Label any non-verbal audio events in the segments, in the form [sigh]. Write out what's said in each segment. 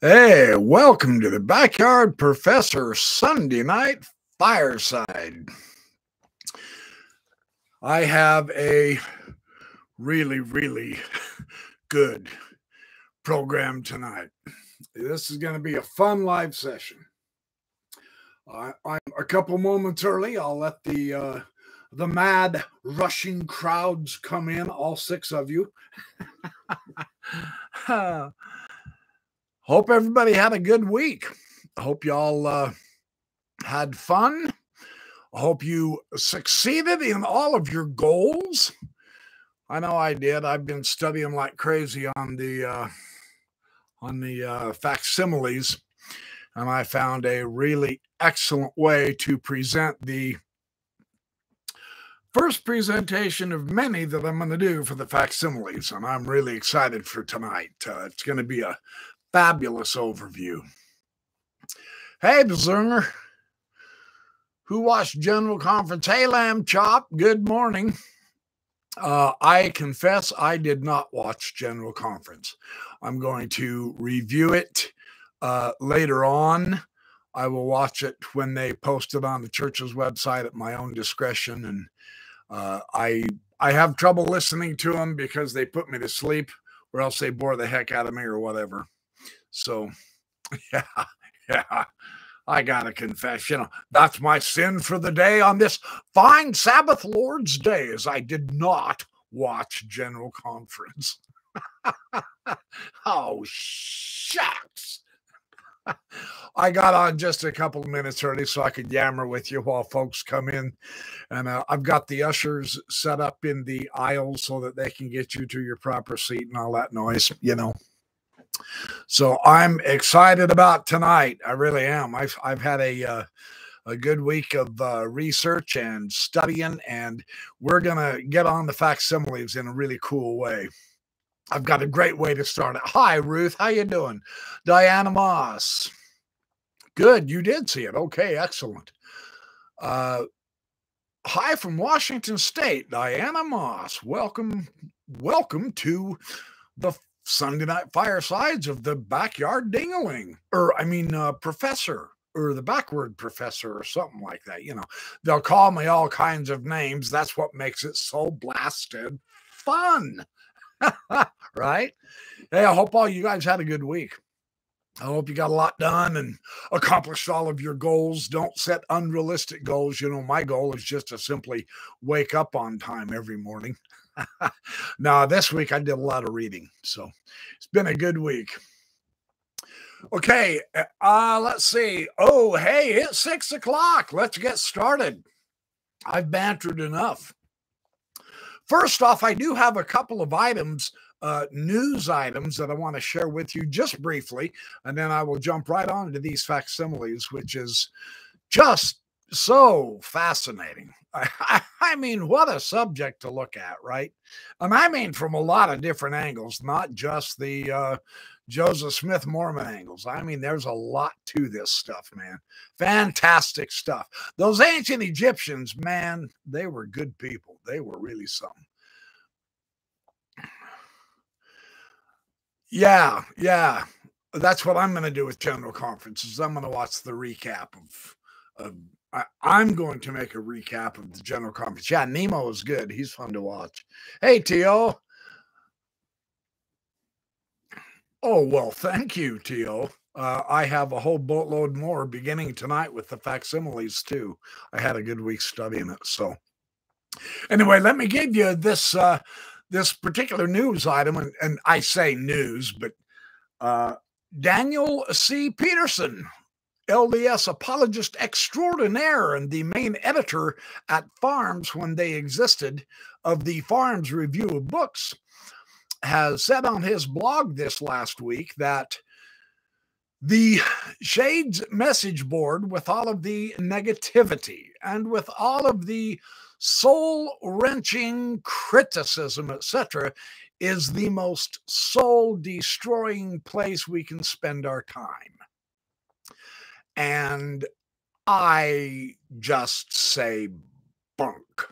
Hey, welcome to the Backyard Professor Sunday Night Fireside. I have a really, really good program tonight. This is going to be a fun live session. I, I'm a couple moments early. I'll let the uh, the mad rushing crowds come in, all six of you. [laughs] Hope everybody had a good week. Hope y'all uh, had fun. Hope you succeeded in all of your goals. I know I did. I've been studying like crazy on the uh, on the uh, facsimiles, and I found a really excellent way to present the first presentation of many that I'm going to do for the facsimiles, and I'm really excited for tonight. Uh, it's going to be a fabulous overview. Hey, Bazunger. Who watched General Conference? Hey, Lamb Chop. Good morning. Uh, I confess I did not watch General Conference. I'm going to review it uh, later on. I will watch it when they post it on the church's website at my own discretion. And uh, I I have trouble listening to them because they put me to sleep, or else they bore the heck out of me, or whatever. So, [laughs] yeah, yeah. I gotta confess, you know, that's my sin for the day on this fine Sabbath Lord's Day, as I did not watch General Conference. [laughs] oh, shucks. [laughs] I got on just a couple of minutes early so I could yammer with you while folks come in. And uh, I've got the ushers set up in the aisles so that they can get you to your proper seat and all that noise, you know. So I'm excited about tonight. I really am. I've I've had a uh, a good week of uh, research and studying, and we're gonna get on the facsimiles in a really cool way. I've got a great way to start it. Hi, Ruth. How you doing? Diana Moss. Good. You did see it. Okay. Excellent. Uh, hi from Washington State, Diana Moss. Welcome, welcome to the Sunday night firesides of the backyard dingaling, or I mean, uh, professor, or the backward professor, or something like that. You know, they'll call me all kinds of names. That's what makes it so blasted fun, [laughs] right? Hey, I hope all you guys had a good week. I hope you got a lot done and accomplished all of your goals. Don't set unrealistic goals. You know, my goal is just to simply wake up on time every morning. [laughs] now, this week I did a lot of reading, so it's been a good week. Okay, uh, uh, let's see. Oh, hey, it's six o'clock. Let's get started. I've bantered enough. First off, I do have a couple of items, uh, news items that I want to share with you just briefly, and then I will jump right on to these facsimiles, which is just so fascinating. [laughs] I, I, mean, what a subject to look at, right? And I mean, from a lot of different angles, not just the uh, Joseph Smith Mormon angles. I mean, there's a lot to this stuff, man. Fantastic stuff. Those ancient Egyptians, man, they were good people. They were really something. Yeah, yeah. That's what I'm going to do with General Conferences. I'm going to watch the recap of of I, am going to make a recap of the general conference. Yeah, Nemo is good. He's fun to watch. Hey, Tio. Oh, well, thank you, Tio. Uh, I have a whole boatload more beginning tonight with the facsimiles, too. I had a good week studying it. So, anyway, let me give you this uh, this particular news item. And, and I say news, but uh, Daniel C. Peterson LDS apologist extraordinaire and the main editor at Farms when they existed of the Farms Review of Books, has said on his blog this last week that the Shades message board, with all of the negativity and with all of the soul wrenching criticism, etc., is the most soul destroying place we can spend our time. And I just say bunk.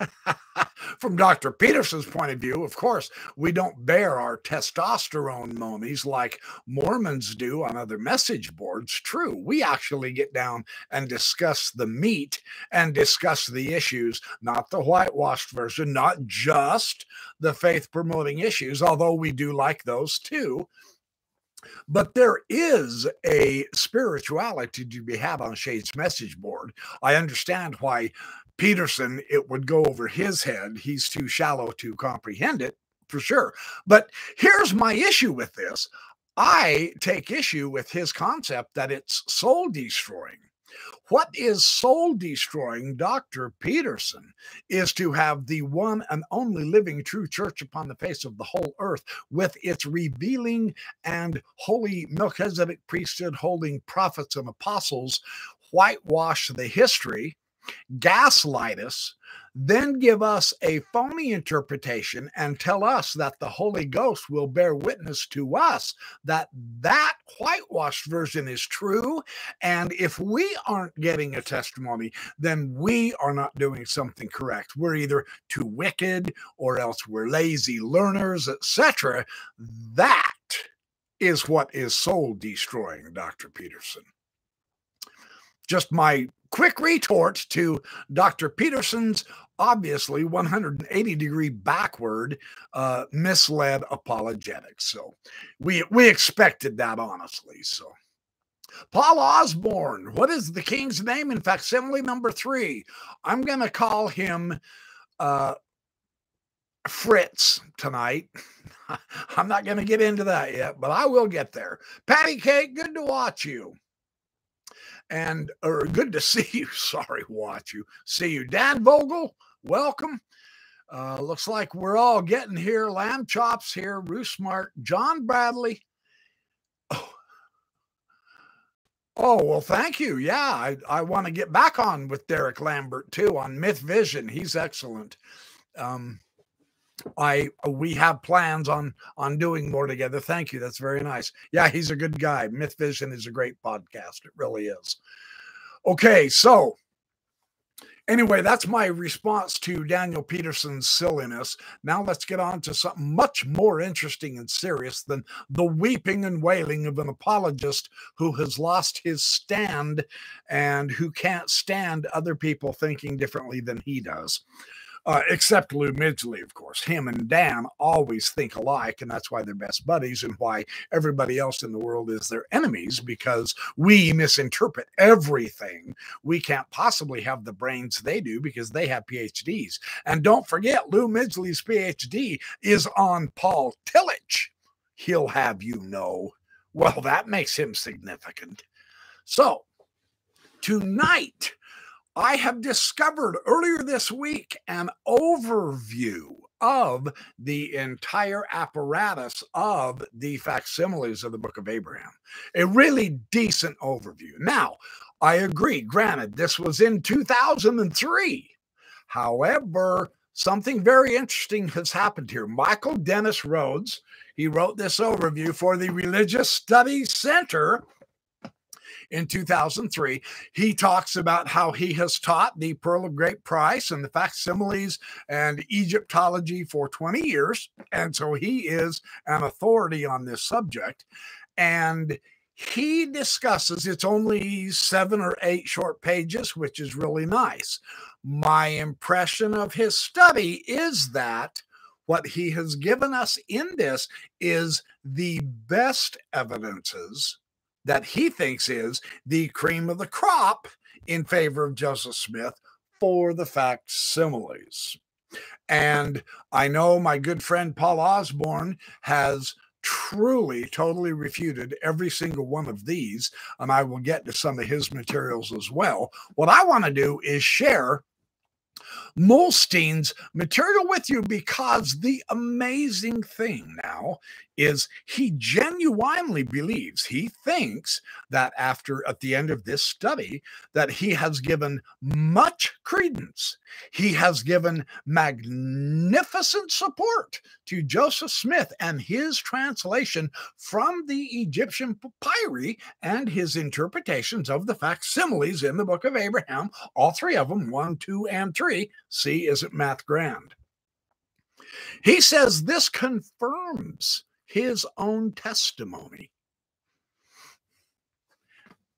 [laughs] From Dr. Peterson's point of view, of course, we don't bear our testosterone monies like Mormons do on other message boards. True, we actually get down and discuss the meat and discuss the issues, not the whitewashed version, not just the faith promoting issues, although we do like those too. But there is a spirituality to be had on Shade's message board. I understand why Peterson, it would go over his head. He's too shallow to comprehend it for sure. But here's my issue with this I take issue with his concept that it's soul destroying. What is soul destroying, Dr. Peterson, is to have the one and only living true church upon the face of the whole earth with its revealing and holy Melchizedek priesthood holding prophets and apostles whitewash the history gaslight us, then give us a phony interpretation and tell us that the Holy Ghost will bear witness to us that that whitewashed version is true. And if we aren't getting a testimony, then we are not doing something correct. We're either too wicked or else we're lazy learners, etc. That is what is soul destroying, Dr. Peterson. Just my quick retort to Dr. Peterson's obviously 180 degree backward uh, misled apologetics. So we we expected that honestly. So Paul Osborne, what is the king's name in facsimile number three? I'm gonna call him uh, Fritz tonight. [laughs] I'm not going to get into that yet, but I will get there. Patty Cake, good to watch you and or good to [laughs] see you. Sorry, watch you. See you, Dan Vogel. Welcome. Uh, looks like we're all getting here. Lamb chops here. Ruth Smart, John Bradley. Oh. oh, well, thank you. Yeah, I, I want to get back on with Derek Lambert too on Myth Vision. He's excellent. Um, I we have plans on on doing more together. Thank you. That's very nice. Yeah, he's a good guy. Myth Vision is a great podcast. It really is. Okay, so anyway, that's my response to Daniel Peterson's silliness. Now let's get on to something much more interesting and serious than the weeping and wailing of an apologist who has lost his stand and who can't stand other people thinking differently than he does uh, except Lou Midgley, of course. Him and Dan always think alike, and that's why they're best buddies and why everybody else in the world is their enemies because we misinterpret everything. We can't possibly have the brains they do because they have PhDs. And don't forget, Lou Midgley's PhD is on Paul Tillich. He'll have you know. Well, that makes him significant. So, tonight, I have discovered earlier this week an overview of the entire apparatus of the facsimiles of the book of Abraham. A really decent overview. Now, I agree, granted, this was in 2003. However, something very interesting has happened here. Michael Dennis Rhodes, he wrote this overview for the Religious Studies Center in 2003. He talks about how he has taught the Pearl of Great Price and the facsimiles and Egyptology for 20 years. And so he is an authority on this subject. And he discusses it's only seven or eight short pages, which is really nice. My impression of his study is that what he has given us in this is the best evidences that he thinks is the cream of the crop in favor of Joseph Smith for the facsimiles. And I know my good friend Paul Osborne has truly, totally refuted every single one of these. And I will get to some of his materials as well. What I want to do is share Molstein's material with you because the amazing thing now is he genuinely believes he thinks that after at the end of this study that he has given much credence he has given magnificent support to joseph smith and his translation from the egyptian papyri and his interpretations of the facsimiles in the book of abraham all three of them one two and three. See, isn't math grand? He says this confirms his own testimony.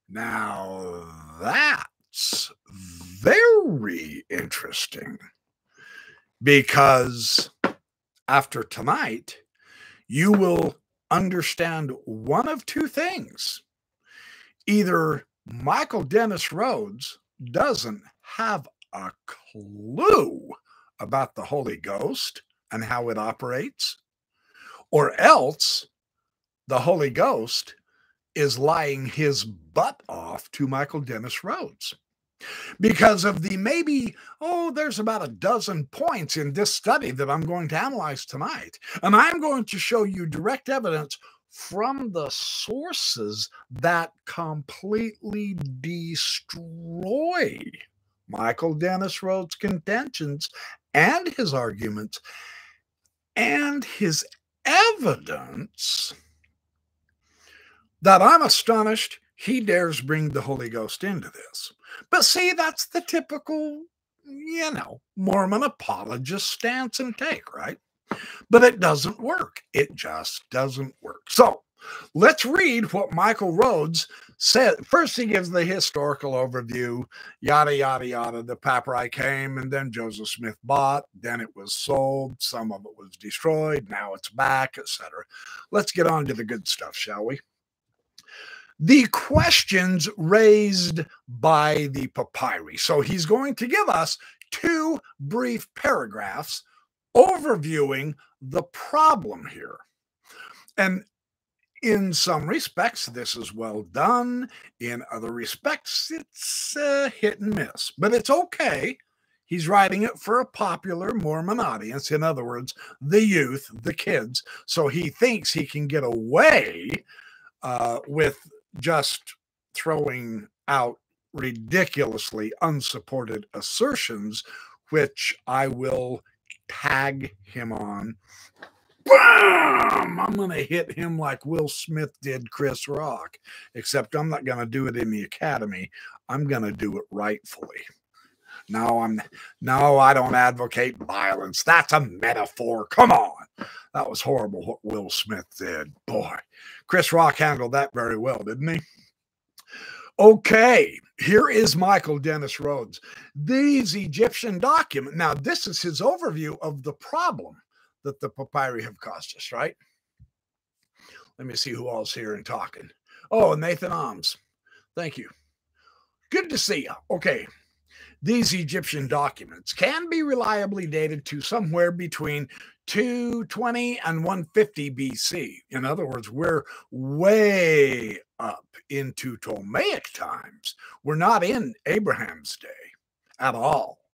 Now, that's very interesting because after tonight, you will understand one of two things. Either Michael Dennis Rhodes doesn't have a clue about the Holy Ghost and how it operates, or else the Holy Ghost is lying his butt off to Michael Dennis Rhodes because of the maybe, oh, there's about a dozen points in this study that I'm going to analyze tonight. And I'm going to show you direct evidence from the sources that completely destroy Michael Dennis Rhodes' contentions and his arguments and his evidence that I'm astonished he dares bring the Holy Ghost into this. But see, that's the typical, you know, Mormon apologist stance and take, right? But it doesn't work. It just doesn't work. So let's read what Michael Rhodes said. First, he gives the historical overview, yada, yada, yada. The papyri came, and then Joseph Smith bought, then it was sold, some of it was destroyed, now it's back, etc. Let's get on to the good stuff, shall we? the questions raised by the papyri. So he's going to give us two brief paragraphs overviewing the problem here. And in some respects, this is well done. In other respects, it's uh, hit and miss, but it's okay. He's writing it for a popular Mormon audience. In other words, the youth, the kids. So he thinks he can get away uh, with just throwing out ridiculously unsupported assertions, which I will tag him on. Bam! I'm going to hit him like Will Smith did Chris Rock, except I'm not going to do it in the academy. I'm going to do it rightfully. No, I'm no, I don't advocate violence. That's a metaphor. Come on. That was horrible what Will Smith did. Boy, Chris Rock handled that very well, didn't he? Okay, here is Michael Dennis Rhodes. These Egyptian documents. Now, this is his overview of the problem that the papyri have caused us, right? Let me see who all's here and talking. Oh, Nathan Alms. Thank you. Good to see you. Okay. These Egyptian documents can be reliably dated to somewhere between 220 and 150 BC. In other words, we're way up into Ptolemaic times. We're not in Abraham's day at all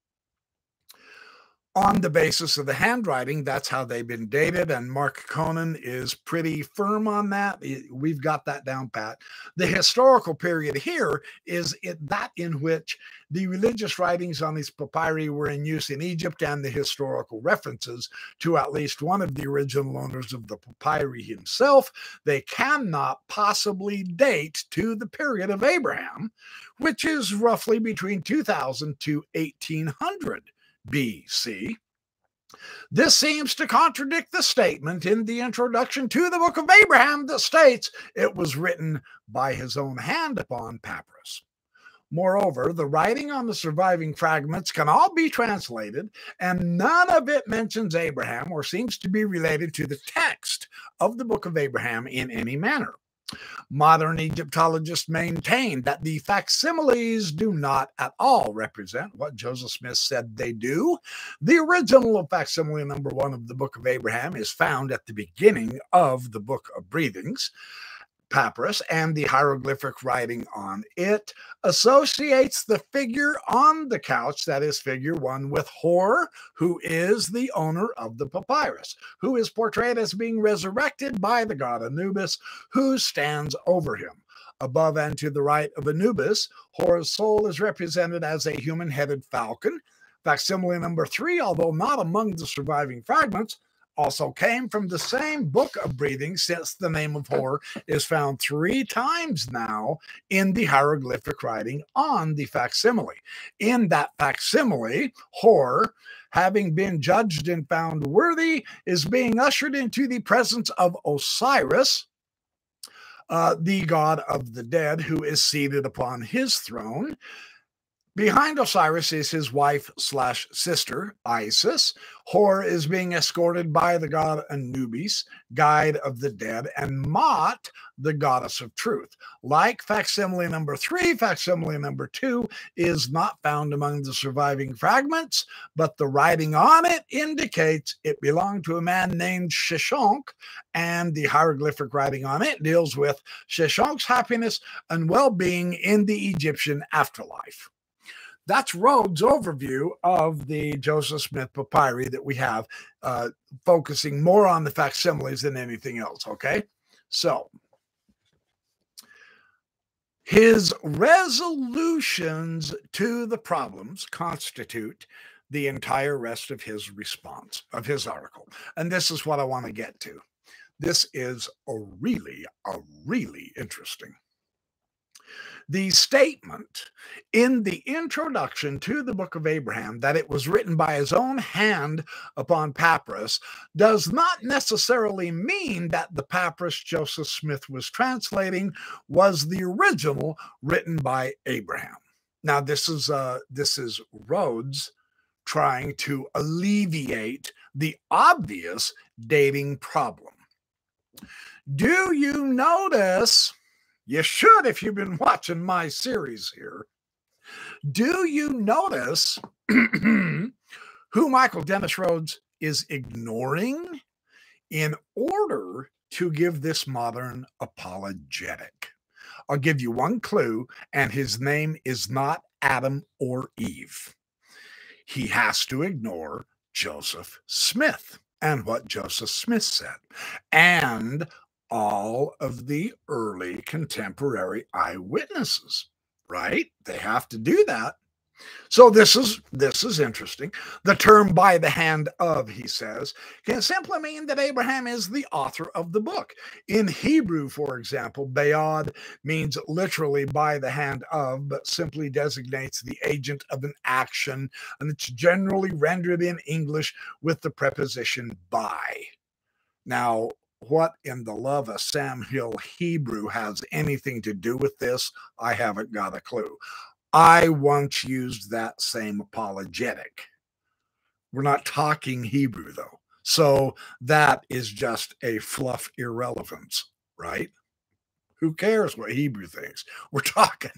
on the basis of the handwriting, that's how they've been dated. And Marc Coenen is pretty firm on that. We've got that down pat. The historical period here is it, that in which the religious writings on these papyri were in use in Egypt and the historical references to at least one of the original owners of the papyri himself. They cannot possibly date to the period of Abraham, which is roughly between 2000 to 1800. BC. This seems to contradict the statement in the introduction to the book of Abraham that states it was written by his own hand upon papyrus. Moreover, the writing on the surviving fragments can all be translated, and none of it mentions Abraham or seems to be related to the text of the book of Abraham in any manner. Modern Egyptologists maintain that the facsimiles do not at all represent what Joseph Smith said they do. The original of facsimile number one of the Book of Abraham is found at the beginning of the Book of Breathings papyrus and the hieroglyphic writing on it associates the figure on the couch, that is figure one, with Hor, who is the owner of the papyrus, who is portrayed as being resurrected by the god Anubis, who stands over him. Above and to the right of Anubis, Hor's soul is represented as a human headed falcon. Facsimile number three, although not among the surviving fragments, also came from the same book of breathing, since the name of Hor is found three times now in the hieroglyphic writing on the facsimile. In that facsimile, Hor, having been judged and found worthy, is being ushered into the presence of Osiris, uh, the god of the dead, who is seated upon his throne. Behind Osiris is his wife slash sister, Isis. Hor is being escorted by the god Anubis, guide of the dead, and Maat, the goddess of truth. Like facsimile number three, facsimile number two is not found among the surviving fragments, but the writing on it indicates it belonged to a man named Sheshonk, and the hieroglyphic writing on it deals with Sheshonk's happiness and well being in the Egyptian afterlife. That's Rhodes' overview of the Joseph Smith papyri that we have, uh, focusing more on the facsimiles than anything else. Okay. So his resolutions to the problems constitute the entire rest of his response, of his article. And this is what I want to get to. This is a really, a really interesting the statement in the introduction to the book of Abraham that it was written by his own hand upon papyrus does not necessarily mean that the papyrus Joseph Smith was translating was the original written by Abraham. Now this is uh this is Rhodes trying to alleviate the obvious dating problem. Do you notice you should if you've been watching my series here. Do you notice [clears throat] who Michael Dennis Rhodes is ignoring in order to give this modern apologetic? I'll give you one clue, and his name is not Adam or Eve. He has to ignore Joseph Smith and what Joseph Smith said, and all of the early contemporary eyewitnesses, right? They have to do that. So this is this is interesting. The term by the hand of, he says, can simply mean that Abraham is the author of the book. In Hebrew, for example, bayad means literally by the hand of, but simply designates the agent of an action, and it's generally rendered in English with the preposition by. Now, what in the love of Sam Hill Hebrew has anything to do with this, I haven't got a clue. I once used that same apologetic. We're not talking Hebrew, though. So that is just a fluff irrelevance, right? Who cares what Hebrew thinks? We're talking,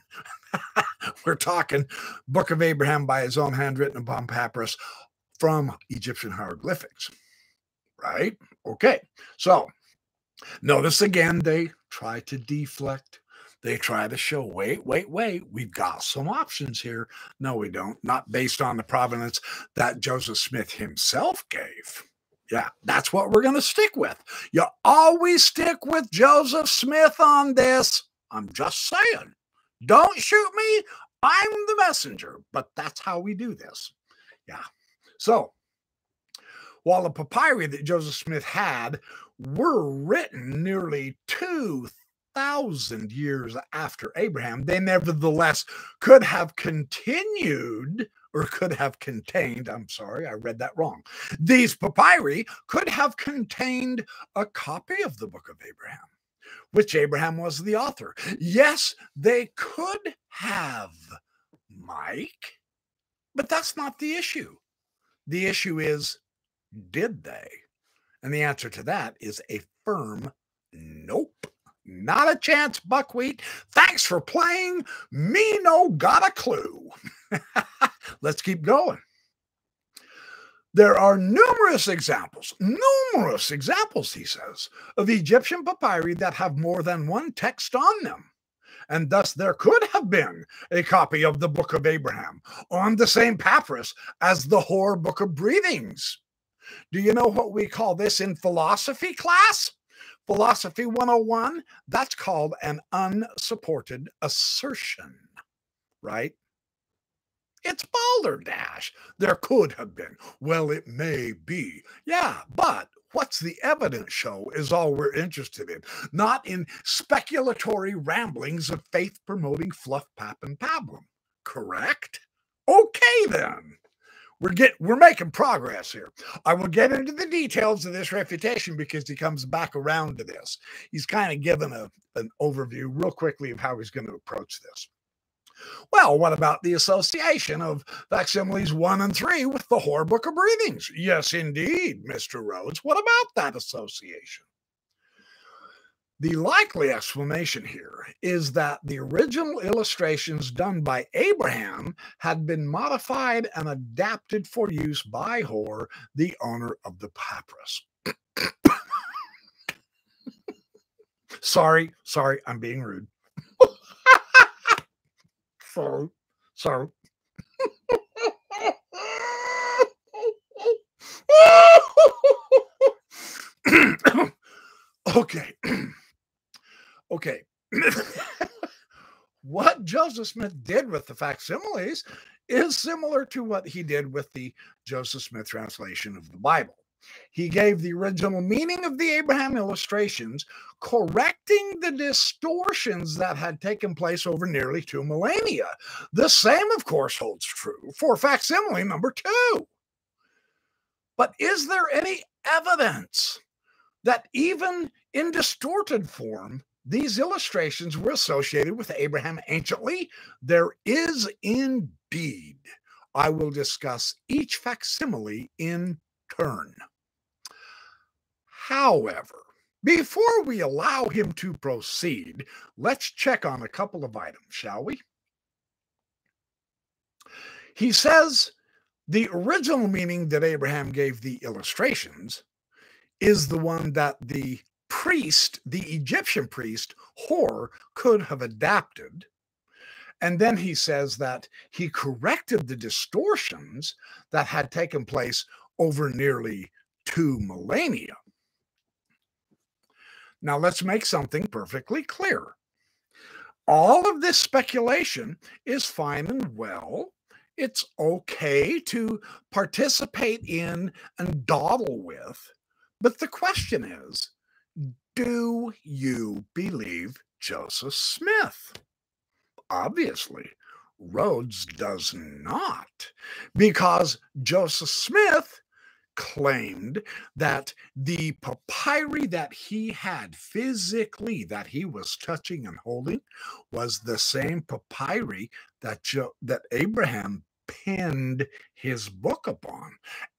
[laughs] we're talking Book of Abraham by his own hand written upon papyrus from Egyptian hieroglyphics right? Okay, so notice again, they try to deflect. They try to show, wait, wait, wait, we've got some options here. No, we don't. Not based on the provenance that Joseph Smith himself gave. Yeah, that's what we're going to stick with. You always stick with Joseph Smith on this. I'm just saying. Don't shoot me. I'm the messenger, but that's how we do this. Yeah. So while the papyri that Joseph Smith had were written nearly 2,000 years after Abraham, they nevertheless could have continued or could have contained, I'm sorry, I read that wrong. These papyri could have contained a copy of the book of Abraham, which Abraham was the author. Yes, they could have, Mike, but that's not the issue. The issue is did they? And the answer to that is a firm nope. Not a chance, buckwheat. Thanks for playing. Me no got a clue. [laughs] Let's keep going. There are numerous examples, numerous examples, he says, of Egyptian papyri that have more than one text on them. And thus there could have been a copy of the Book of Abraham on the same papyrus as the Hor Book of Breathings. Do you know what we call this in philosophy class? Philosophy 101, that's called an unsupported assertion, right? It's balderdash. There could have been. Well, it may be. Yeah, but What's the evidence show is all we're interested in, not in speculatory ramblings of faith promoting fluff, pap, and pablum. Correct? Okay, then. We're get we're making progress here. I will get into the details of this refutation because he comes back around to this. He's kind of given a, an overview real quickly of how he's going to approach this. Well, what about the association of facsimiles one and three with the Hor Book of Breathings? Yes, indeed, Mr. Rhodes. What about that association? The likely explanation here is that the original illustrations done by Abraham had been modified and adapted for use by Hor, the owner of the papyrus. sorry, sorry, I'm being rude. sorry, sorry. [coughs] okay. Okay. [laughs] what Joseph Smith did with the facsimiles is similar to what he did with the Joseph Smith translation of the Bible. He gave the original meaning of the Abraham illustrations, correcting the distortions that had taken place over nearly two millennia. The same, of course, holds true for facsimile number two. But is there any evidence that even in distorted form, these illustrations were associated with Abraham anciently. There is indeed. I will discuss each facsimile in turn. However, before we allow him to proceed, let's check on a couple of items, shall we? He says the original meaning that Abraham gave the illustrations is the one that the priest, the Egyptian priest, Hor, could have adapted. And then he says that he corrected the distortions that had taken place over nearly two millennia. Now, let's make something perfectly clear. All of this speculation is fine and well. It's okay to participate in and dawdle with. But the question is do you believe Joseph Smith? Obviously, Rhodes does not, because Joseph Smith claimed that the papyri that he had physically that he was touching and holding was the same papyri that jo- that Abraham penned his book upon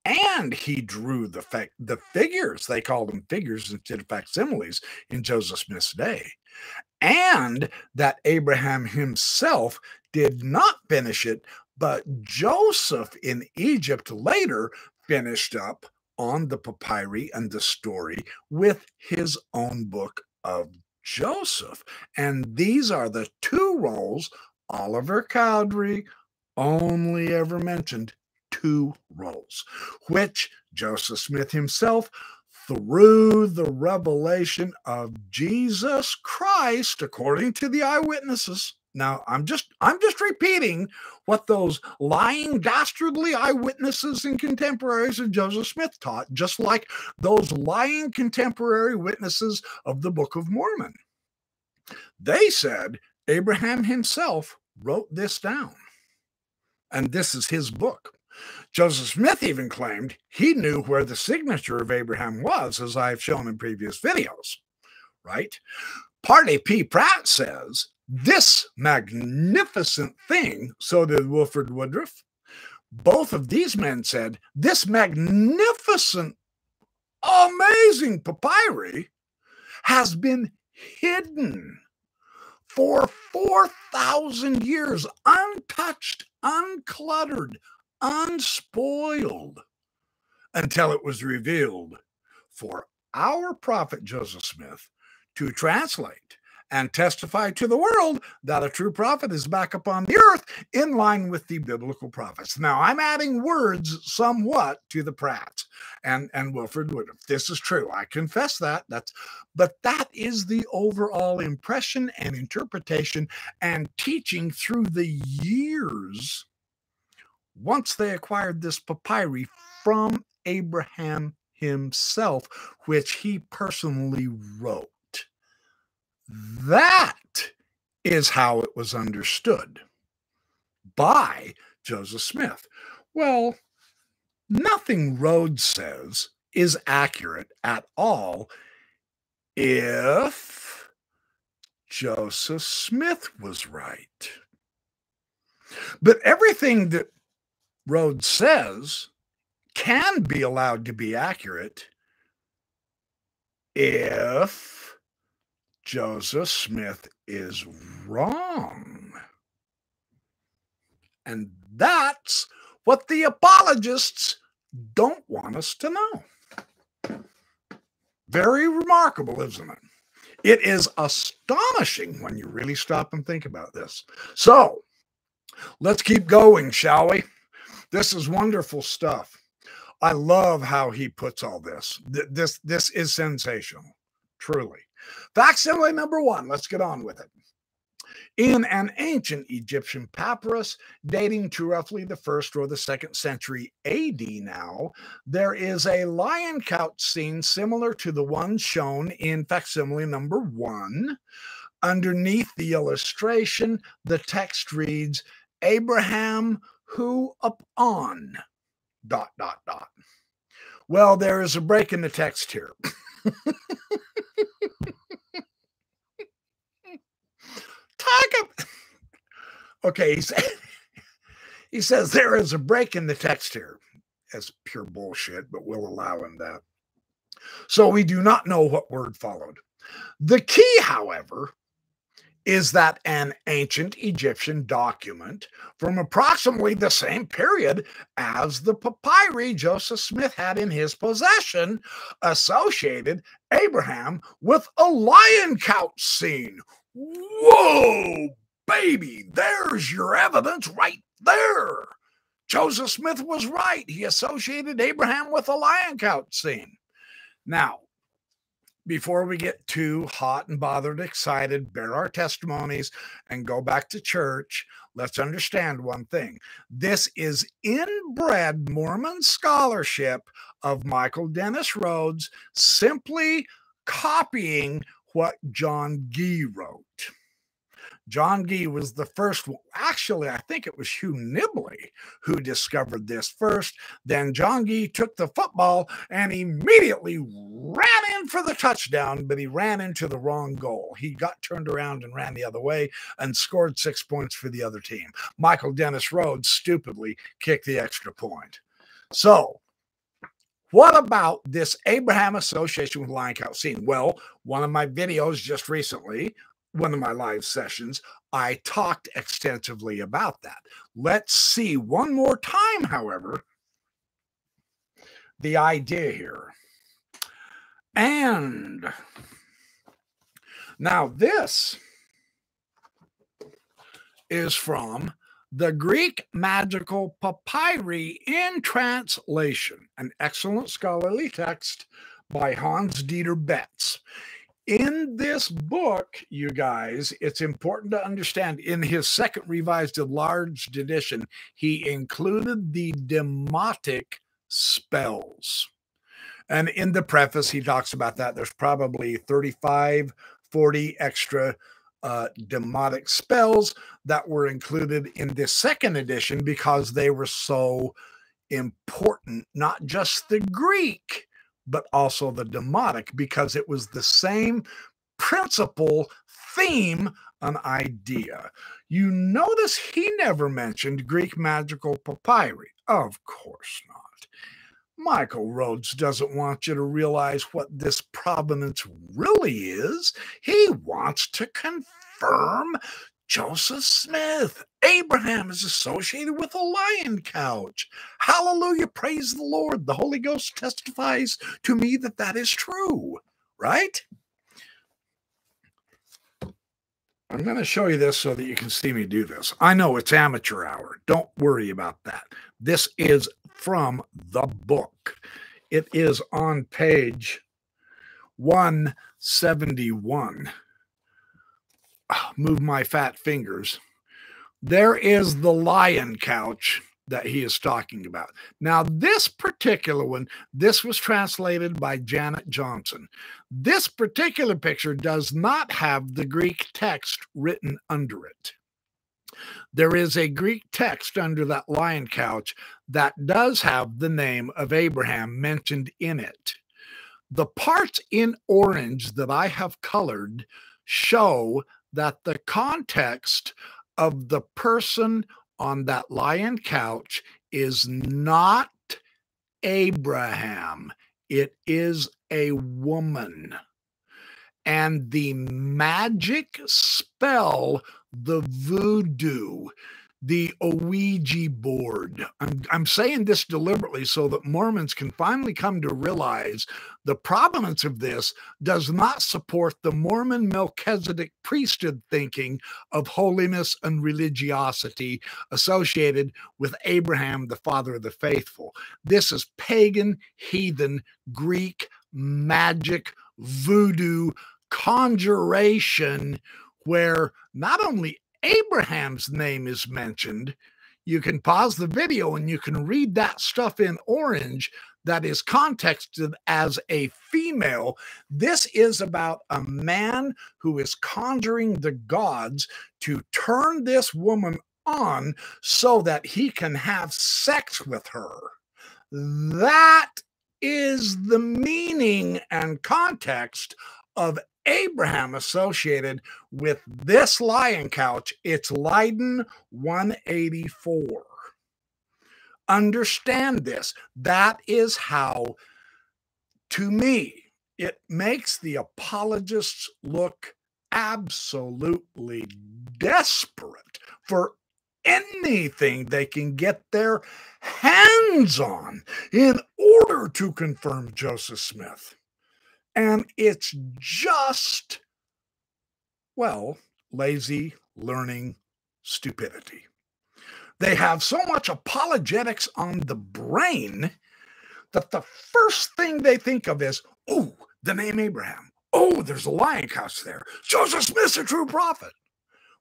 and he drew the fa- the figures they called them figures instead of facsimiles in Joseph Smith's day and that Abraham himself did not finish it but Joseph in Egypt later finished up on the papyri and the story with his own book of Joseph. And these are the two rolls Oliver Cowdery only ever mentioned two rolls, which Joseph Smith himself, through the revelation of Jesus Christ, according to the eyewitnesses, now, I'm just I'm just repeating what those lying dastardly eyewitnesses and contemporaries of Joseph Smith taught, just like those lying contemporary witnesses of the Book of Mormon. They said Abraham himself wrote this down. And this is his book. Joseph Smith even claimed he knew where the signature of Abraham was, as I've shown in previous videos, right? Parley P. Pratt says this magnificent thing, so did Wilford Woodruff. Both of these men said, This magnificent, amazing papyri has been hidden for 4,000 years, untouched, uncluttered, unspoiled, until it was revealed for our prophet Joseph Smith to translate and testify to the world that a true prophet is back upon the earth in line with the biblical prophets. Now, I'm adding words somewhat to the Pratt and, and Wilford Woodruff. This is true. I confess that. That's but that is the overall impression and interpretation and teaching through the years once they acquired this papyri from Abraham himself, which he personally wrote. That is how it was understood by Joseph Smith. Well, nothing Rhodes says is accurate at all if Joseph Smith was right. But everything that Rhodes says can be allowed to be accurate if Joseph Smith is wrong. And that's what the apologists don't want us to know. Very remarkable, isn't it? It is astonishing when you really stop and think about this. So let's keep going, shall we? This is wonderful stuff. I love how he puts all this. This this is sensational, truly. Facsimile number one. Let's get on with it. In an ancient Egyptian papyrus dating to roughly the first or the second century AD now, there is a lion couch scene similar to the one shown in facsimile number one. Underneath the illustration, the text reads, Abraham who upon dot dot dot. Well, there is a break in the text here. [laughs] [laughs] Okay, he, [laughs] he says there is a break in the text here. That's pure bullshit, but we'll allow him that. So we do not know what word followed. The key, however, is that an ancient Egyptian document from approximately the same period as the papyri Joseph Smith had in his possession associated Abraham with a lion couch scene. Whoa, baby, there's your evidence right there. Joseph Smith was right. He associated Abraham with a lion couch scene. Now, before we get too hot and bothered, excited, bear our testimonies, and go back to church, let's understand one thing. This is inbred Mormon scholarship of Michael Dennis Rhodes simply copying what John Gee wrote. John Gee was the first. Actually, I think it was Hugh Nibley who discovered this first. Then John Gee took the football and immediately ran in for the touchdown, but he ran into the wrong goal. He got turned around and ran the other way and scored six points for the other team. Michael Dennis Rhodes stupidly kicked the extra point. So, what about this Abraham association with Lion Couch scene? Well, one of my videos just recently one of my live sessions, I talked extensively about that. Let's see one more time, however, the idea here. And now this is from the Greek Magical Papyri in Translation, an excellent scholarly text by Hans Dieter Betz in this book, you guys, it's important to understand in his second revised enlarged edition, he included the demotic spells. And in the preface, he talks about that. There's probably 35, 40 extra uh, demotic spells that were included in this second edition because they were so important, not just the Greek but also the demotic because it was the same principle, theme, an idea. You notice he never mentioned Greek magical papyri. Of course not. Michael Rhodes doesn't want you to realize what this provenance really is. He wants to confirm Joseph Smith. Abraham is associated with a lion couch. Hallelujah. Praise the Lord. The Holy Ghost testifies to me that that is true, right? I'm going to show you this so that you can see me do this. I know it's amateur hour. Don't worry about that. This is from the book. It is on page 171 [sighs] move my fat fingers. There is the lion couch that he is talking about. Now, this particular one, this was translated by Janet Johnson. This particular picture does not have the Greek text written under it. There is a Greek text under that lion couch that does have the name of Abraham mentioned in it. The parts in orange that I have colored show that the context of the person on that lion couch is not Abraham, it is a woman. And the magic spell, the voodoo, the Ouija board. I'm, I'm saying this deliberately so that Mormons can finally come to realize the provenance of this does not support the Mormon Melchizedek priesthood thinking of holiness and religiosity associated with Abraham, the father of the faithful. This is pagan, heathen, Greek, magic, voodoo, conjuration, where not only Abraham's name is mentioned, you can pause the video and you can read that stuff in orange that is contexted as a female. This is about a man who is conjuring the gods to turn this woman on so that he can have sex with her. That is the meaning and context of Abraham associated with this lion couch. It's Leiden 184. Understand this. That is how, to me, it makes the apologists look absolutely desperate for anything they can get their hands on in order to confirm Joseph Smith. And it's just, well, lazy learning stupidity. They have so much apologetics on the brain that the first thing they think of is, oh, the name Abraham. Oh, there's a lion couch there. Joseph Smith's a true prophet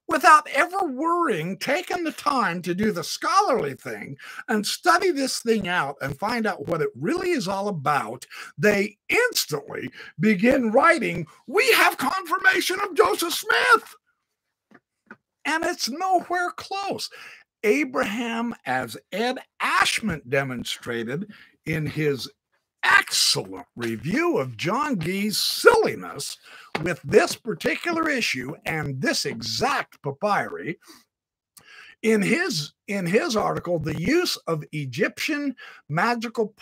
without ever worrying, taking the time to do the scholarly thing and study this thing out and find out what it really is all about, they instantly begin writing, We have confirmation of Joseph Smith. And it's nowhere close. Abraham, as Ed Ashment demonstrated in his excellent review of John Gee's silliness with this particular issue and this exact papyri. In his in his article, the use of Egyptian magical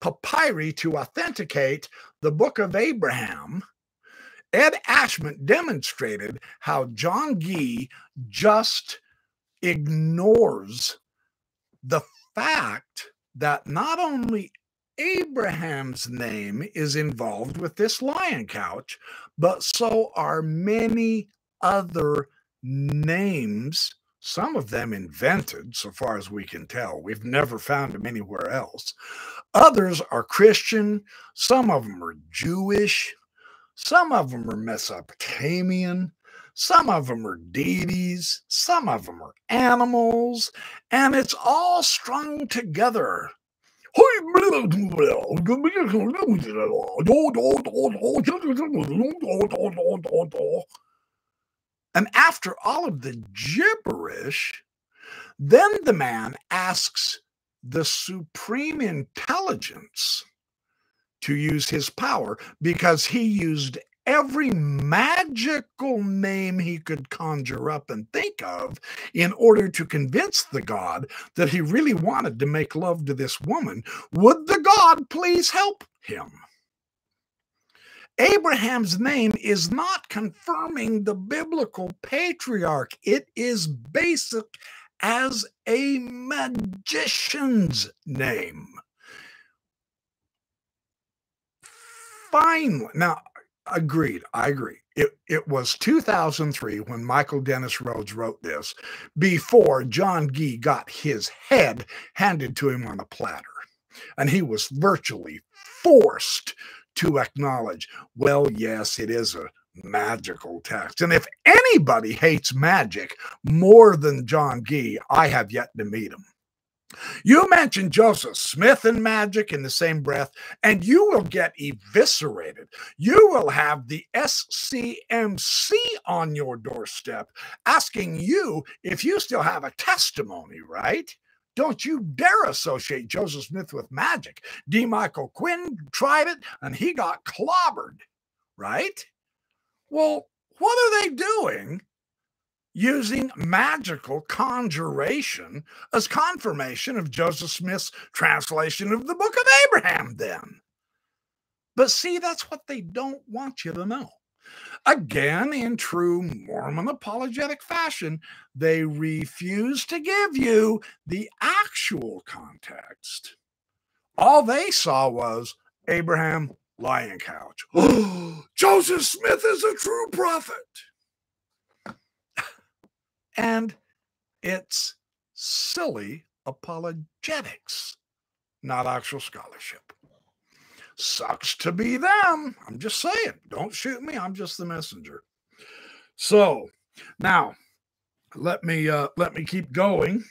papyri to authenticate the Book of Abraham, Ed Ashment demonstrated how John Gee just ignores the fact that not only Abraham's name is involved with this lion couch, but so are many other names, some of them invented, so far as we can tell. We've never found them anywhere else. Others are Christian, some of them are Jewish, some of them are Mesopotamian. Some of them are deities, some of them are animals, and it's all strung together and after all of the gibberish, then the man asks the supreme intelligence to use his power because he used every magical name he could conjure up and think of in order to convince the god that he really wanted to make love to this woman. Would the god please help him? Abraham's name is not confirming the biblical patriarch, it is basic as a magician's name. Finally, now Agreed. I agree. It, it was 2003 when Michael Dennis Rhodes wrote this before John Gee got his head handed to him on a platter. And he was virtually forced to acknowledge, well, yes, it is a magical text. And if anybody hates magic more than John Gee, I have yet to meet him. You mention Joseph Smith and magic in the same breath, and you will get eviscerated. You will have the SCMC on your doorstep asking you if you still have a testimony, right? Don't you dare associate Joseph Smith with magic. D. Michael Quinn tried it and he got clobbered, right? Well, what are they doing using magical conjuration as confirmation of Joseph Smith's translation of the book of Abraham, then. But see, that's what they don't want you to know. Again, in true Mormon apologetic fashion, they refuse to give you the actual context. All they saw was Abraham lion couch. [gasps] Joseph Smith is a true prophet and it's silly apologetics, not actual scholarship. Sucks to be them. I'm just saying. Don't shoot me. I'm just the messenger. So now let me uh, let me keep going.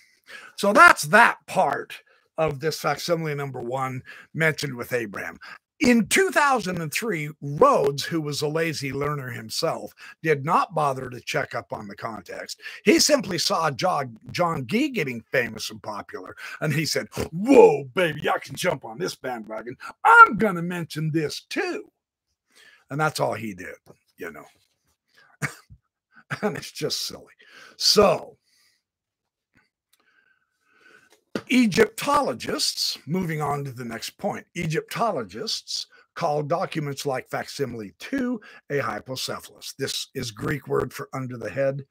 So that's that part of this facsimile number one mentioned with Abraham. In 2003, Rhodes, who was a lazy learner himself, did not bother to check up on the context. He simply saw John, John Gee getting famous and popular, and he said, Whoa, baby, I can jump on this bandwagon. I'm going to mention this too. And that's all he did, you know. [laughs] and it's just silly. So, Egyptologists, moving on to the next point, Egyptologists call documents like facsimile 2 a hypocephalus. This is Greek word for under the head,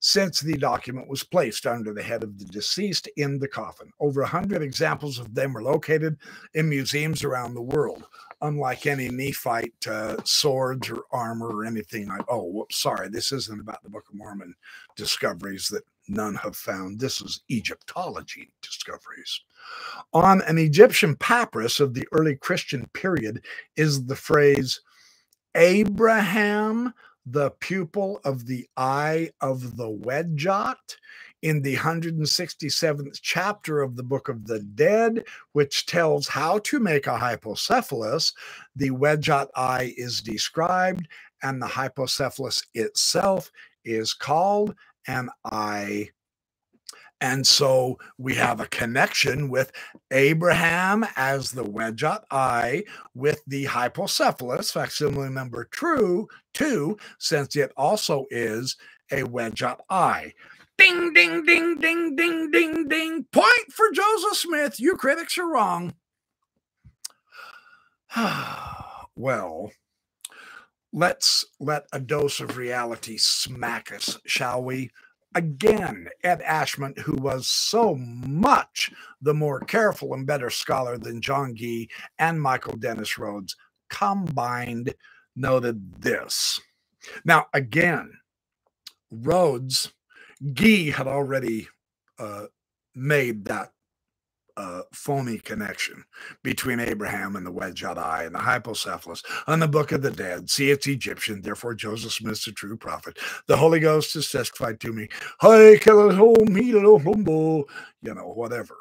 since the document was placed under the head of the deceased in the coffin. Over 100 examples of them are located in museums around the world. Unlike any Nephite uh, swords or armor or anything oh, whoops, sorry, this isn't about the Book of Mormon discoveries that none have found. This is Egyptology discoveries. On an Egyptian papyrus of the early Christian period is the phrase Abraham, the pupil of the eye of the Wedjot, in the 167th chapter of the Book of the Dead, which tells how to make a hypocephalus. The Wedjot eye is described, and the hypocephalus itself is called and I. And so we have a connection with Abraham as the Wedjot eye with the hypocephalus, facsimile number true, two, since it also is a Wedjot eye. Ding, ding, ding, ding, ding, ding, ding. Point for Joseph Smith. You critics are wrong. [sighs] well, let's let a dose of reality smack us, shall we? Again, Ed Ashment, who was so much the more careful and better scholar than John Gee and Michael Dennis Rhodes combined, noted this. Now, again, Rhodes, Gee had already uh, made that uh, phony connection between Abraham and the Wedjot eye and the hypocephalus on the Book of the Dead. See, it's Egyptian, therefore Joseph Smith's a true prophet. The Holy Ghost has testified to me. You know, whatever.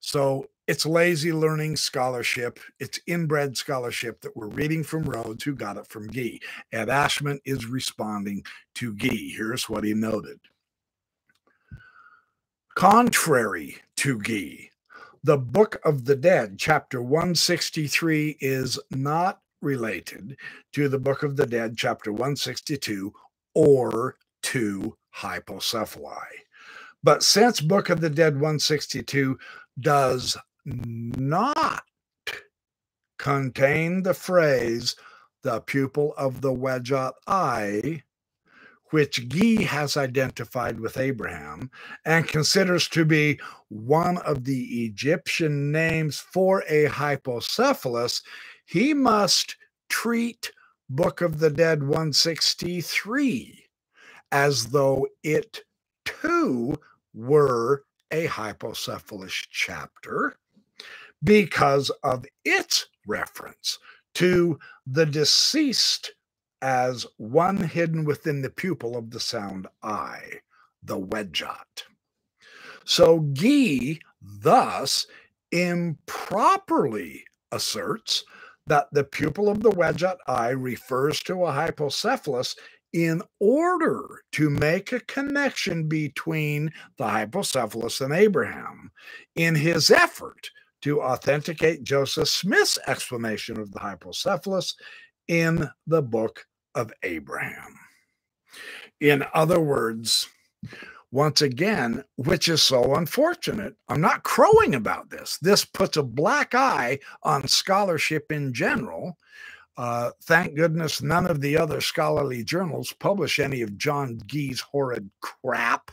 So it's lazy learning scholarship. It's inbred scholarship that we're reading from Rhodes, who got it from Gee. Ed Ashment is responding to Gee. Here's what he noted. Contrary to Gee, the Book of the Dead, chapter 163, is not related to the Book of the Dead, chapter 162, or to hypocephali. But since Book of the Dead 162 does not contain the phrase, the pupil of the Wedjot eye, which Gee has identified with Abraham and considers to be one of the Egyptian names for a hypocephalus, he must treat Book of the Dead 163 as though it too were a hypocephalus chapter because of its reference to the deceased as one hidden within the pupil of the sound eye, the wedjot. So Gee thus improperly asserts that the pupil of the wedged eye refers to a hypocephalus in order to make a connection between the hypocephalus and Abraham in his effort to authenticate Joseph Smith's explanation of the hypocephalus in the book of Abraham. In other words, once again, which is so unfortunate. I'm not crowing about this. This puts a black eye on scholarship in general. Uh, thank goodness none of the other scholarly journals publish any of John Gee's horrid crap.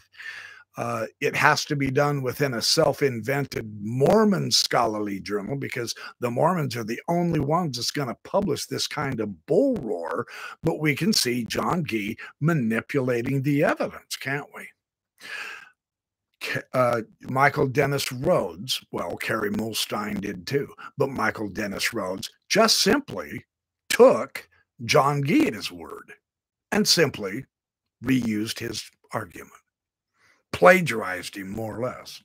Uh, it has to be done within a self invented Mormon scholarly journal because the Mormons are the only ones that's going to publish this kind of bull roar. But we can see John Gee manipulating the evidence, can't we? Uh, Michael Dennis Rhodes, well, Kerry Muhlestein did too, but Michael Dennis Rhodes just simply took John Gee at his word and simply reused his argument, plagiarized him more or less.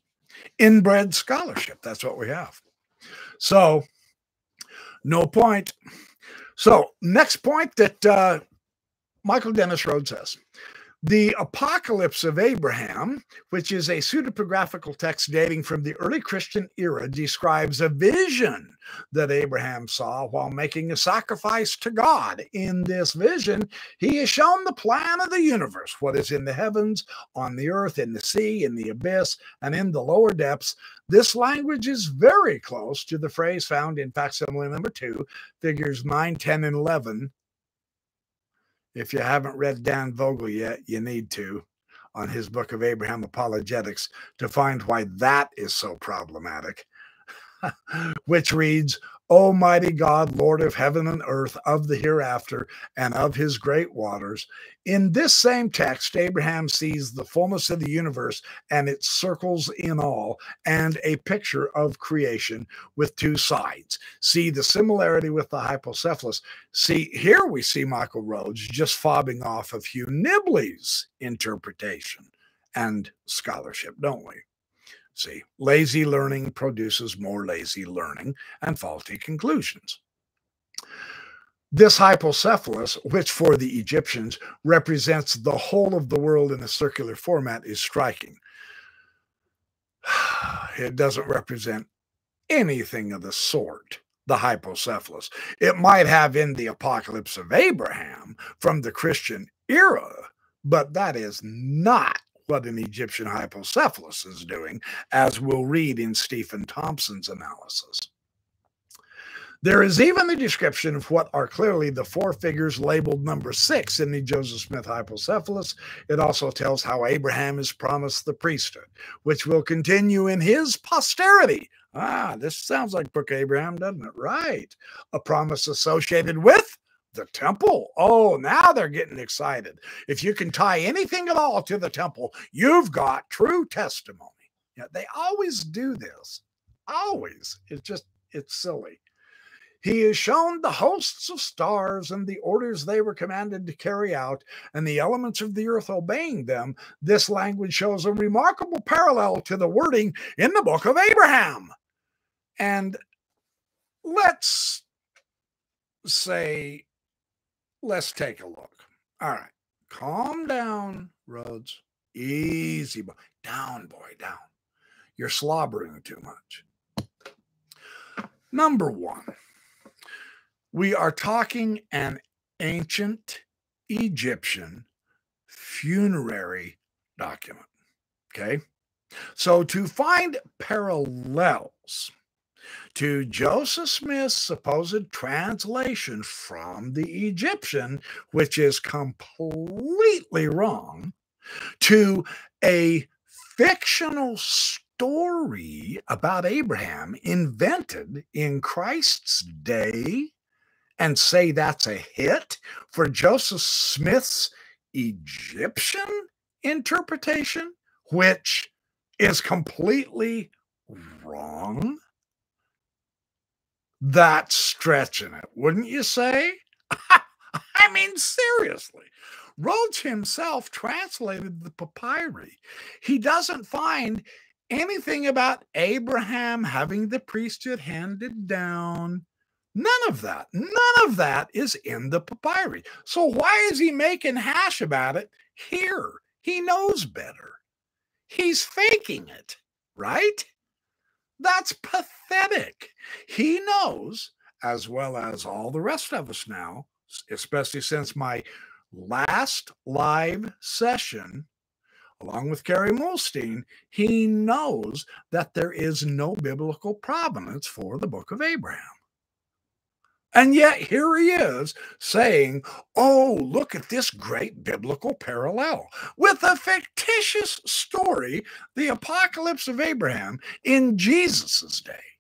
Inbred scholarship, that's what we have. So, no point. So, next point that uh, Michael Dennis Rhodes says the Apocalypse of Abraham, which is a pseudepigraphical text dating from the early Christian era, describes a vision that Abraham saw while making a sacrifice to God. In this vision, he is shown the plan of the universe, what is in the heavens, on the earth, in the sea, in the abyss, and in the lower depths. This language is very close to the phrase found in facsimile number two, figures 9, 10, and 11 if you haven't read Dan Vogel yet, you need to on his book of Abraham Apologetics to find why that is so problematic, [laughs] which reads, Almighty God, Lord of heaven and earth, of the hereafter, and of his great waters. In this same text, Abraham sees the fullness of the universe and its circles in all, and a picture of creation with two sides. See the similarity with the hypocephalus. See, here we see Michael Rhodes just fobbing off of Hugh Nibley's interpretation and scholarship, don't we? See, lazy learning produces more lazy learning and faulty conclusions. This hypocephalus, which for the Egyptians represents the whole of the world in a circular format, is striking. [sighs] It doesn't represent anything of the sort, the hypocephalus. It might have in the apocalypse of Abraham from the Christian era, but that is not what an Egyptian hypocephalus is doing, as we'll read in Stephen Thompson's analysis. There is even a description of what are clearly the four figures labeled number six in the Joseph Smith hypocephalus. It also tells how Abraham is promised the priesthood, which will continue in his posterity. Ah, this sounds like Book Abraham, doesn't it? Right. A promise associated with the temple. Oh, now they're getting excited. If you can tie anything at all to the temple, you've got true testimony. Yeah, they always do this. Always. It's just, it's silly. He is shown the hosts of stars and the orders they were commanded to carry out, and the elements of the earth obeying them. This language shows a remarkable parallel to the wording in the book of Abraham. And let's say Let's take a look. All right. Calm down, Rhodes. Easy, boy. Down, boy, down. You're slobbering too much. Number one, we are talking an ancient Egyptian funerary document. Okay. So to find parallels, to Joseph Smith's supposed translation from the Egyptian, which is completely wrong, to a fictional story about Abraham invented in Christ's day. And say that's a hit for Joseph Smith's Egyptian interpretation, which is completely wrong that's stretching it, wouldn't you say? [laughs] I mean, seriously. Rhodes himself translated the papyri. He doesn't find anything about Abraham having the priesthood handed down. None of that, none of that is in the papyri. So why is he making hash about it here? He knows better. He's faking it, right? That's pathetic. He knows, as well as all the rest of us now, especially since my last live session, along with Kerry Muhlestein, he knows that there is no biblical provenance for the book of Abraham. And yet here he is saying, Oh, look at this great biblical parallel with a fictitious story, the apocalypse of Abraham in Jesus's day.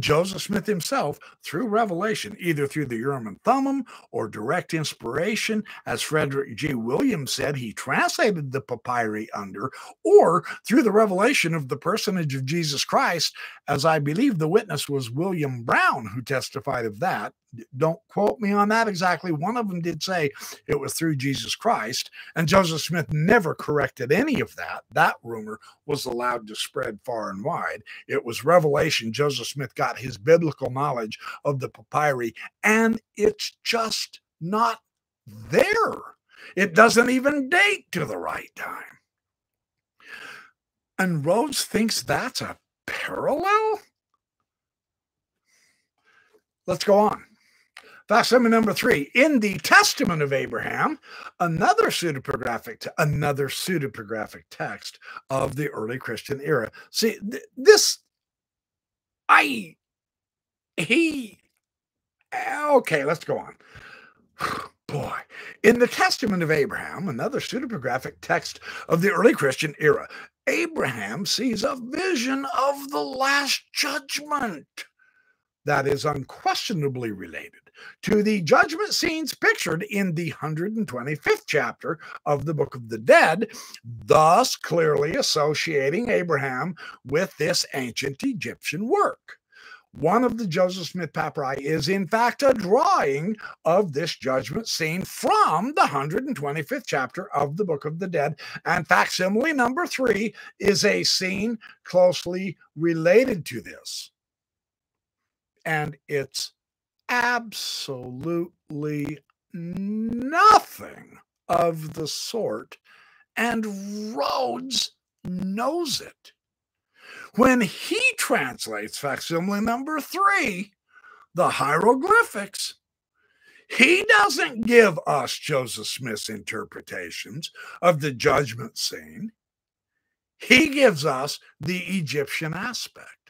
Joseph Smith himself, through revelation, either through the Urim and Thummim or direct inspiration, as Frederick G. Williams said he translated the papyri under, or through the revelation of the personage of Jesus Christ, as I believe the witness was William Brown who testified of that, don't quote me on that exactly. One of them did say it was through Jesus Christ, and Joseph Smith never corrected any of that. That rumor was allowed to spread far and wide. It was revelation. Joseph Smith got his biblical knowledge of the papyri, and it's just not there. It doesn't even date to the right time. And Rhodes thinks that's a parallel? Let's go on. Facsimile number three, in the Testament of Abraham, another pseudepigraphic, another pseudepigraphic text of the early Christian era. See, th- this, I, he, okay, let's go on. [sighs] Boy, in the Testament of Abraham, another pseudepigraphic text of the early Christian era, Abraham sees a vision of the Last Judgment that is unquestionably related to the judgment scenes pictured in the 125th chapter of the Book of the Dead, thus clearly associating Abraham with this ancient Egyptian work. One of the Joseph Smith papyri is, in fact, a drawing of this judgment scene from the 125th chapter of the Book of the Dead. And facsimile number three is a scene closely related to this. And it's absolutely nothing of the sort. And Rhodes knows it. When he translates facsimile number three, the hieroglyphics, he doesn't give us Joseph Smith's interpretations of the judgment scene. He gives us the Egyptian aspect.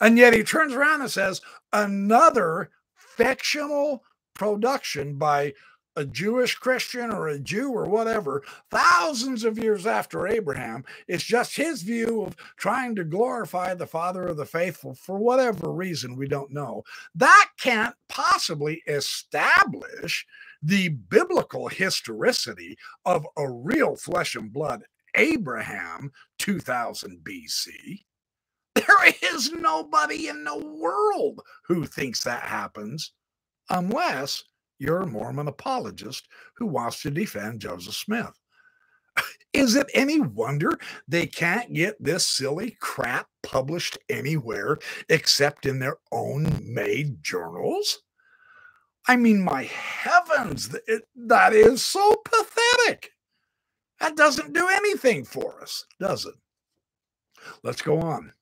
And yet he turns around and says, another fictional production by a Jewish Christian or a Jew or whatever, thousands of years after Abraham. It's just his view of trying to glorify the father of the faithful for whatever reason we don't know. That can't possibly establish the biblical historicity of a real flesh and blood Abraham 2000 BC. [laughs] There is nobody in the world who thinks that happens unless you're a Mormon apologist who wants to defend Joseph Smith. [laughs] Is it any wonder they can't get this silly crap published anywhere except in their own made journals? I mean, my heavens, that is so pathetic. That doesn't do anything for us, does it? Let's go on.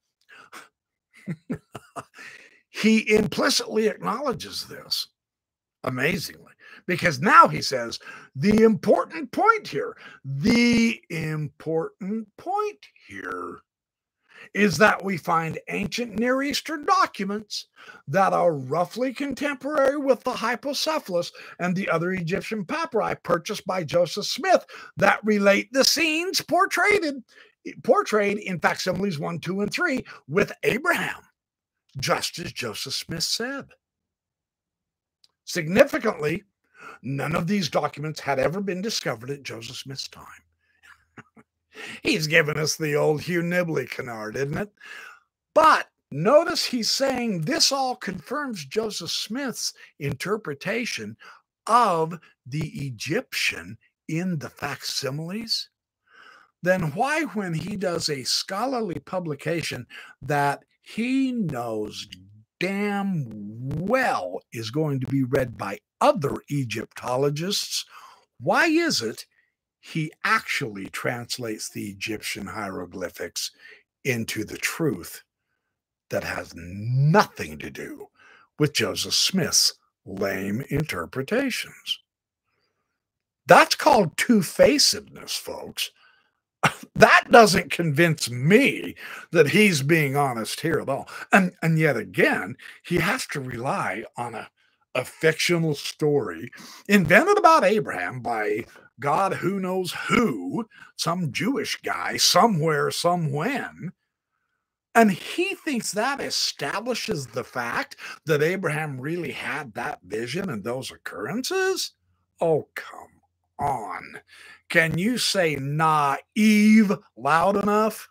He implicitly acknowledges this amazingly because now he says the important point here the important point here is that we find ancient Near Eastern documents that are roughly contemporary with the Hypocephalus and the other Egyptian papyri purchased by Joseph Smith that relate the scenes portrayed portrayed in facsimiles 1, 2, and 3 with Abraham, just as Joseph Smith said. Significantly, none of these documents had ever been discovered at Joseph Smith's time. [laughs] he's given us the old Hugh Nibley canard, isn't it? But notice he's saying this all confirms Joseph Smith's interpretation of the Egyptian in the facsimiles then why, when he does a scholarly publication that he knows damn well is going to be read by other Egyptologists, why is it he actually translates the Egyptian hieroglyphics into the truth that has nothing to do with Joseph Smith's lame interpretations? That's called two facedness, folks. That doesn't convince me that he's being honest here at all. And and yet again, he has to rely on a, a fictional story invented about Abraham by God who knows who, some Jewish guy somewhere, somewhen. And he thinks that establishes the fact that Abraham really had that vision and those occurrences. Oh, come on. Can you say naive loud enough?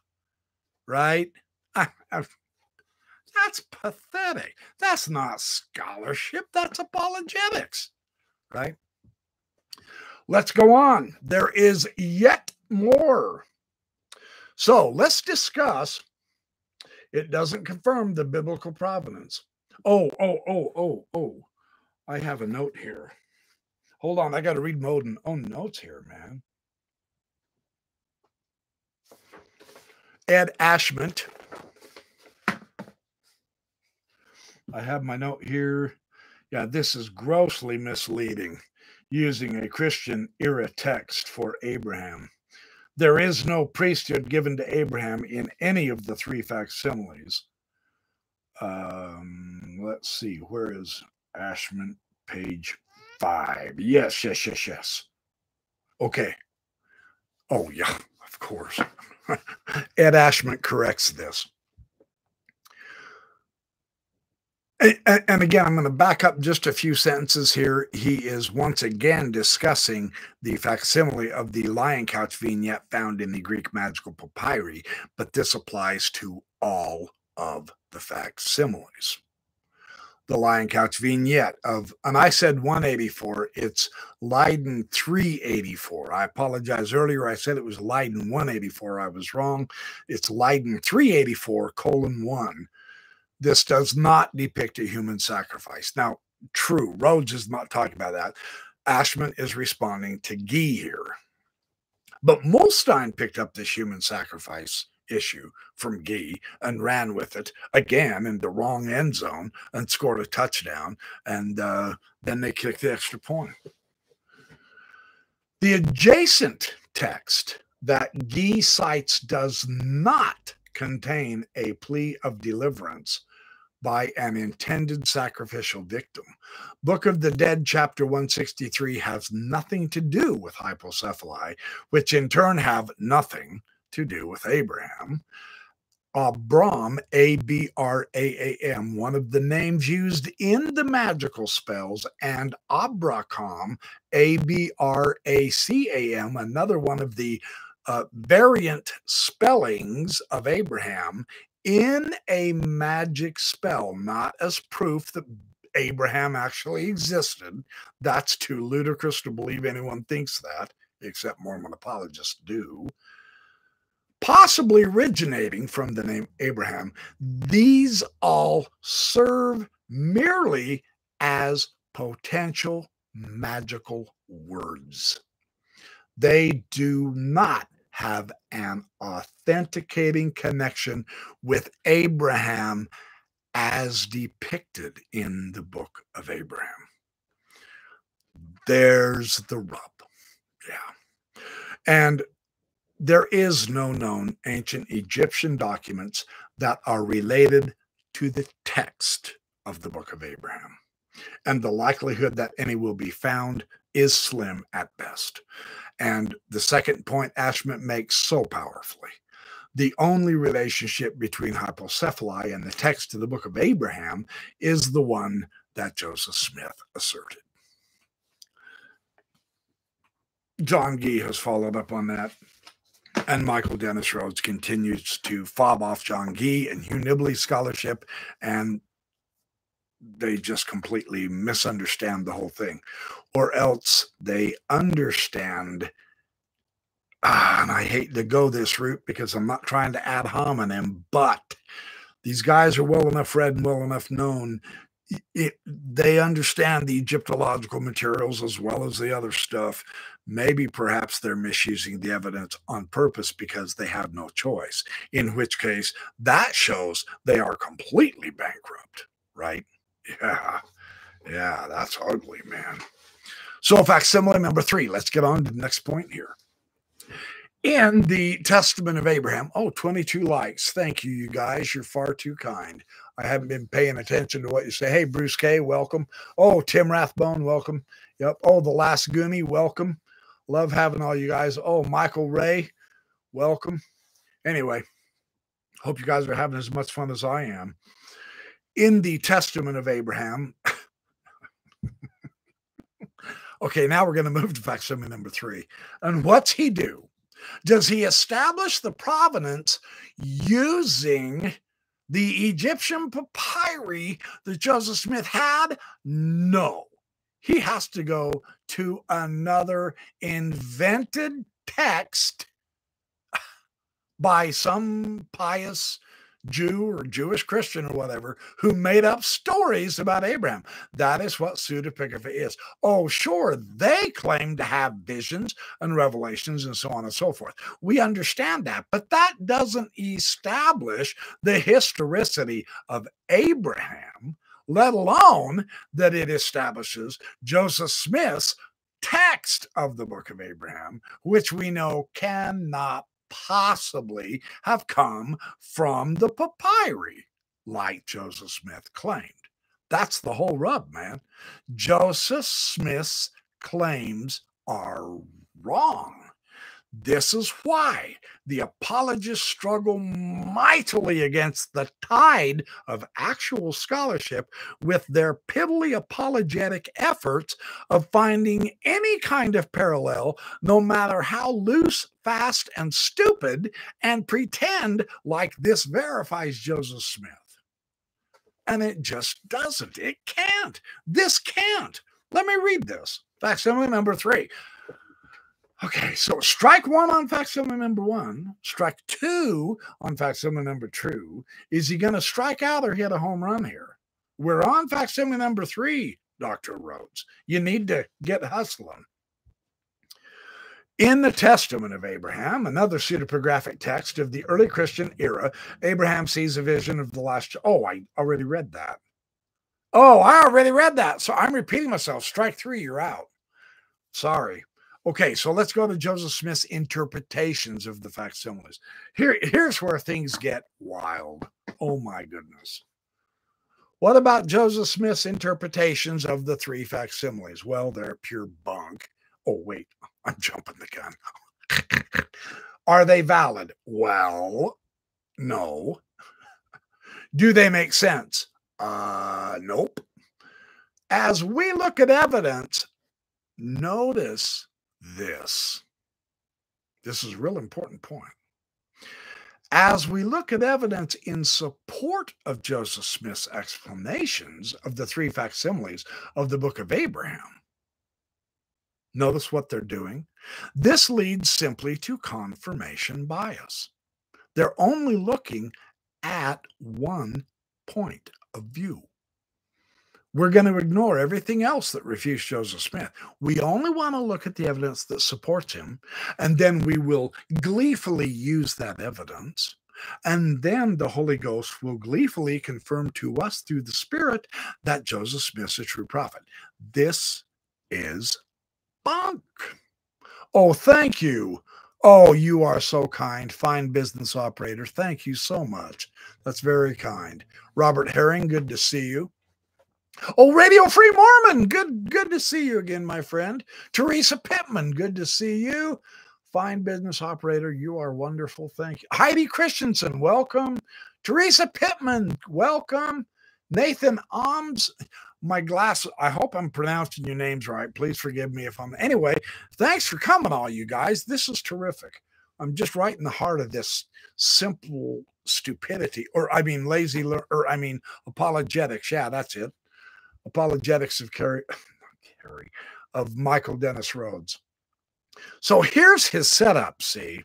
Right? [laughs] that's pathetic. That's not scholarship, that's apologetics. Right? Let's go on. There is yet more. So let's discuss. It doesn't confirm the biblical provenance. Oh, oh, oh, oh, oh. I have a note here. Hold on, I got to read my own, own notes here, man. Ed Ashment. I have my note here. Yeah, this is grossly misleading using a Christian era text for Abraham. There is no priesthood given to Abraham in any of the three facsimiles. Um, let's see, where is Ashment? Page five. Yes, yes, yes, yes. Okay. Oh, yeah, of course. [laughs] Ed Ashment corrects this. And, again, I'm going to back up just a few sentences here. He is once again discussing the facsimile of the lion couch vignette found in the Greek magical papyri, but this applies to all of the facsimiles. The lion couch vignette of, and I said 184, it's Leiden 384. I apologize earlier. I said it was Leiden 184. I was wrong. It's Leiden 384 colon 1 this does not depict a human sacrifice. Now, true, Rhodes is not talking about that. Ashment is responding to Gee here. But Muhlestein picked up this human sacrifice issue from Gee and ran with it again in the wrong end zone and scored a touchdown. And uh, then they kicked the extra point. The adjacent text that Gee cites does not contain a plea of deliverance by an intended sacrificial victim. Book of the Dead, chapter 163, has nothing to do with hypocephaly, which in turn have nothing to do with Abraham. Abraam, A B R A A M, one of the names used in the magical spells, and Abracam, A B R A C A M, another one of the uh, variant spellings of Abraham, in a magic spell, not as proof that Abraham actually existed. That's too ludicrous to believe anyone thinks that, except Mormon apologists do. Possibly originating from the name Abraham, these all serve merely as potential magical words. They do not have an authenticating connection with Abraham as depicted in the book of Abraham. There's the rub. Yeah. And there is no known ancient Egyptian documents that are related to the text of the book of Abraham. And the likelihood that any will be found is slim at best. And the second point Ashment makes so powerfully the only relationship between hypocephaly and the text of the book of Abraham is the one that Joseph Smith asserted. John Gee has followed up on that. And Michael Dennis Rhodes continues to fob off John Gee and Hugh Nibley's scholarship, and they just completely misunderstand the whole thing or else they understand ah, and I hate to go this route because I'm not trying to ad hominem, but these guys are well enough read and well enough known. It, they understand the Egyptological materials as well as the other stuff. Maybe perhaps they're misusing the evidence on purpose because they have no choice, in which case that shows they are completely bankrupt, right? Yeah. Yeah, that's ugly, man. So, facsimile number three, let's get on to the next point here. In the Testament of Abraham, oh, 22 likes. Thank you, you guys. You're far too kind. I haven't been paying attention to what you say. Hey, Bruce K, welcome. Oh, Tim Rathbone, welcome. Yep. Oh, the last Goonie, welcome. Love having all you guys. Oh, Michael Ray, welcome. Anyway, hope you guys are having as much fun as I am. In the Testament of Abraham, [laughs] okay, now we're going to move to facsimile number three. And what's he do? Does he establish the provenance using the Egyptian papyri that Joseph Smith had? No. He has to go to another invented text by some pious Jew or Jewish Christian or whatever who made up stories about Abraham. That is what pseudepigraphy is. Oh, sure, they claim to have visions and revelations and so on and so forth. We understand that, but that doesn't establish the historicity of Abraham, let alone that it establishes Joseph Smith's text of the book of Abraham, which we know cannot possibly have come from the papyri, like Joseph Smith claimed. That's the whole rub, man. Joseph Smith's claims are wrong. This is why the apologists struggle mightily against the tide of actual scholarship with their piddly apologetic efforts of finding any kind of parallel, no matter how loose, fast, and stupid, and pretend like this verifies Joseph Smith. And it just doesn't. It can't. This can't. Let me read this. Facsimile number three. Okay, so strike one on facsimile number one, strike two on facsimile number two. Is he going to strike out or hit a home run here? We're on facsimile number three, Dr. Rhodes. You need to get hustling. In the Testament of Abraham, another pseudepigraphic text of the early Christian era, Abraham sees a vision of the last. Oh, I already read that. Oh, I already read that. So I'm repeating myself. Strike three, you're out. Sorry. Okay, so let's go to Joseph Smith's interpretations of the facsimiles. Here, here's where things get wild. Oh my goodness. What about Joseph Smith's interpretations of the three facsimiles? Well, they're pure bunk. Oh, wait, [laughs] I'm jumping the gun. [laughs] Are they valid? Well, no. Do they make sense? Uh, nope. As we look at evidence, notice this. This is a real important point. As we look at evidence in support of Joseph Smith's explanations of the three facsimiles of the book of Abraham, notice what they're doing. This leads simply to confirmation bias. They're only looking at one point of view. We're going to ignore everything else that refutes Joseph Smith. We only want to look at the evidence that supports him, and then we will gleefully use that evidence. And then the Holy Ghost will gleefully confirm to us through the Spirit that Joseph Smith's a true prophet. This is bunk. Oh, thank you. Oh, you are so kind. Fine business operator. Thank you so much. That's very kind. Robert Herring, good to see you. Oh, Radio Free Mormon, good, good to see you again, my friend. Teresa Pittman, good to see you. Fine business operator, you are wonderful. Thank you. Heidi Christensen, welcome. Teresa Pittman, welcome. Nathan Alms, my glass. I hope I'm pronouncing your names right. Please forgive me if I'm. Anyway, thanks for coming, all you guys. This is terrific. I'm just right in the heart of this simple stupidity, or I mean, lazy, or I mean, apologetics. Yeah, that's it apologetics of Kerry, Kerry of Michael Dennis Rhodes. So here's his setup, see?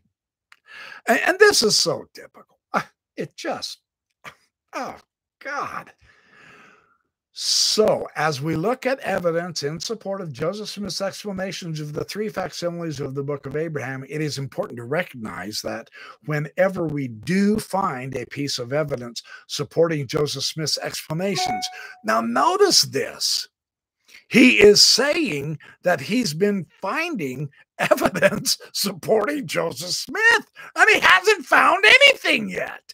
And, and this is so typical. Ah, it just, oh, God. So, as we look at evidence in support of Joseph Smith's explanations of the three facsimiles of the Book of Abraham, it is important to recognize that whenever we do find a piece of evidence supporting Joseph Smith's explanations, now notice this. He is saying that he's been finding evidence [laughs] supporting Joseph Smith, and he hasn't found anything yet.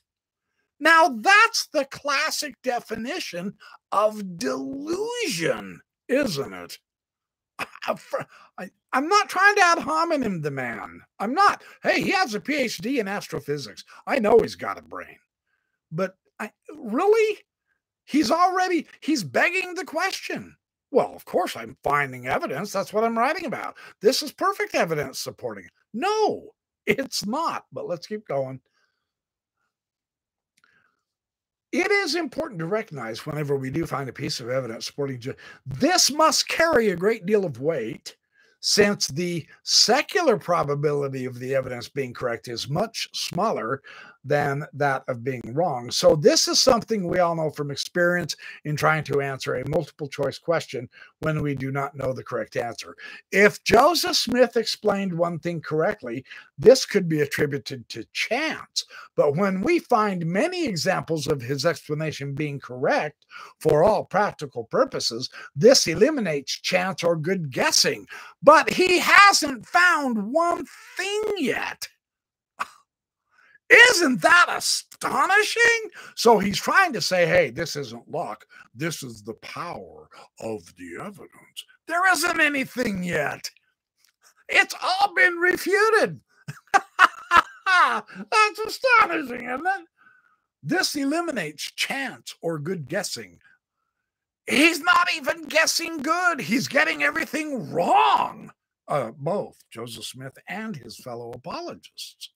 Now, that's the classic definition of delusion, isn't it? I, am not trying to ad hominem the man. I'm not. Hey, he has a PhD in astrophysics. I know he's got a brain. But I, really? He's already, he's begging the question. Well, of course, I'm finding evidence. That's what I'm writing about. This is perfect evidence supporting. No, it's not. But let's keep going. It is important to recognize whenever we do find a piece of evidence supporting this must carry a great deal of weight since the secular probability of the evidence being correct is much smaller than that of being wrong. So, this is something we all know from experience in trying to answer a multiple choice question when we do not know the correct answer. If Joseph Smith explained one thing correctly, this could be attributed to chance. But when we find many examples of his explanation being correct for all practical purposes, this eliminates chance or good guessing. But he hasn't found one thing yet. Isn't that astonishing? So he's trying to say, hey, this isn't luck. This is the power of the evidence. There isn't anything yet. It's all been refuted. [laughs] That's astonishing, isn't it? This eliminates chance or good guessing. He's not even guessing good. He's getting everything wrong. Uh, both Joseph Smith and his fellow apologists.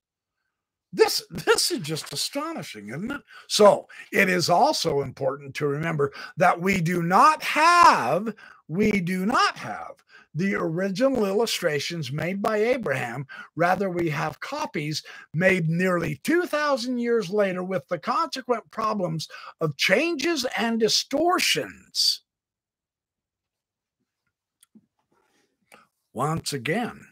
This this is just astonishing, isn't it? So it is also important to remember that we do not have we do not have the original illustrations made by Abraham. Rather, we have copies made nearly 2,000 years later with the consequent problems of changes and distortions. Once again,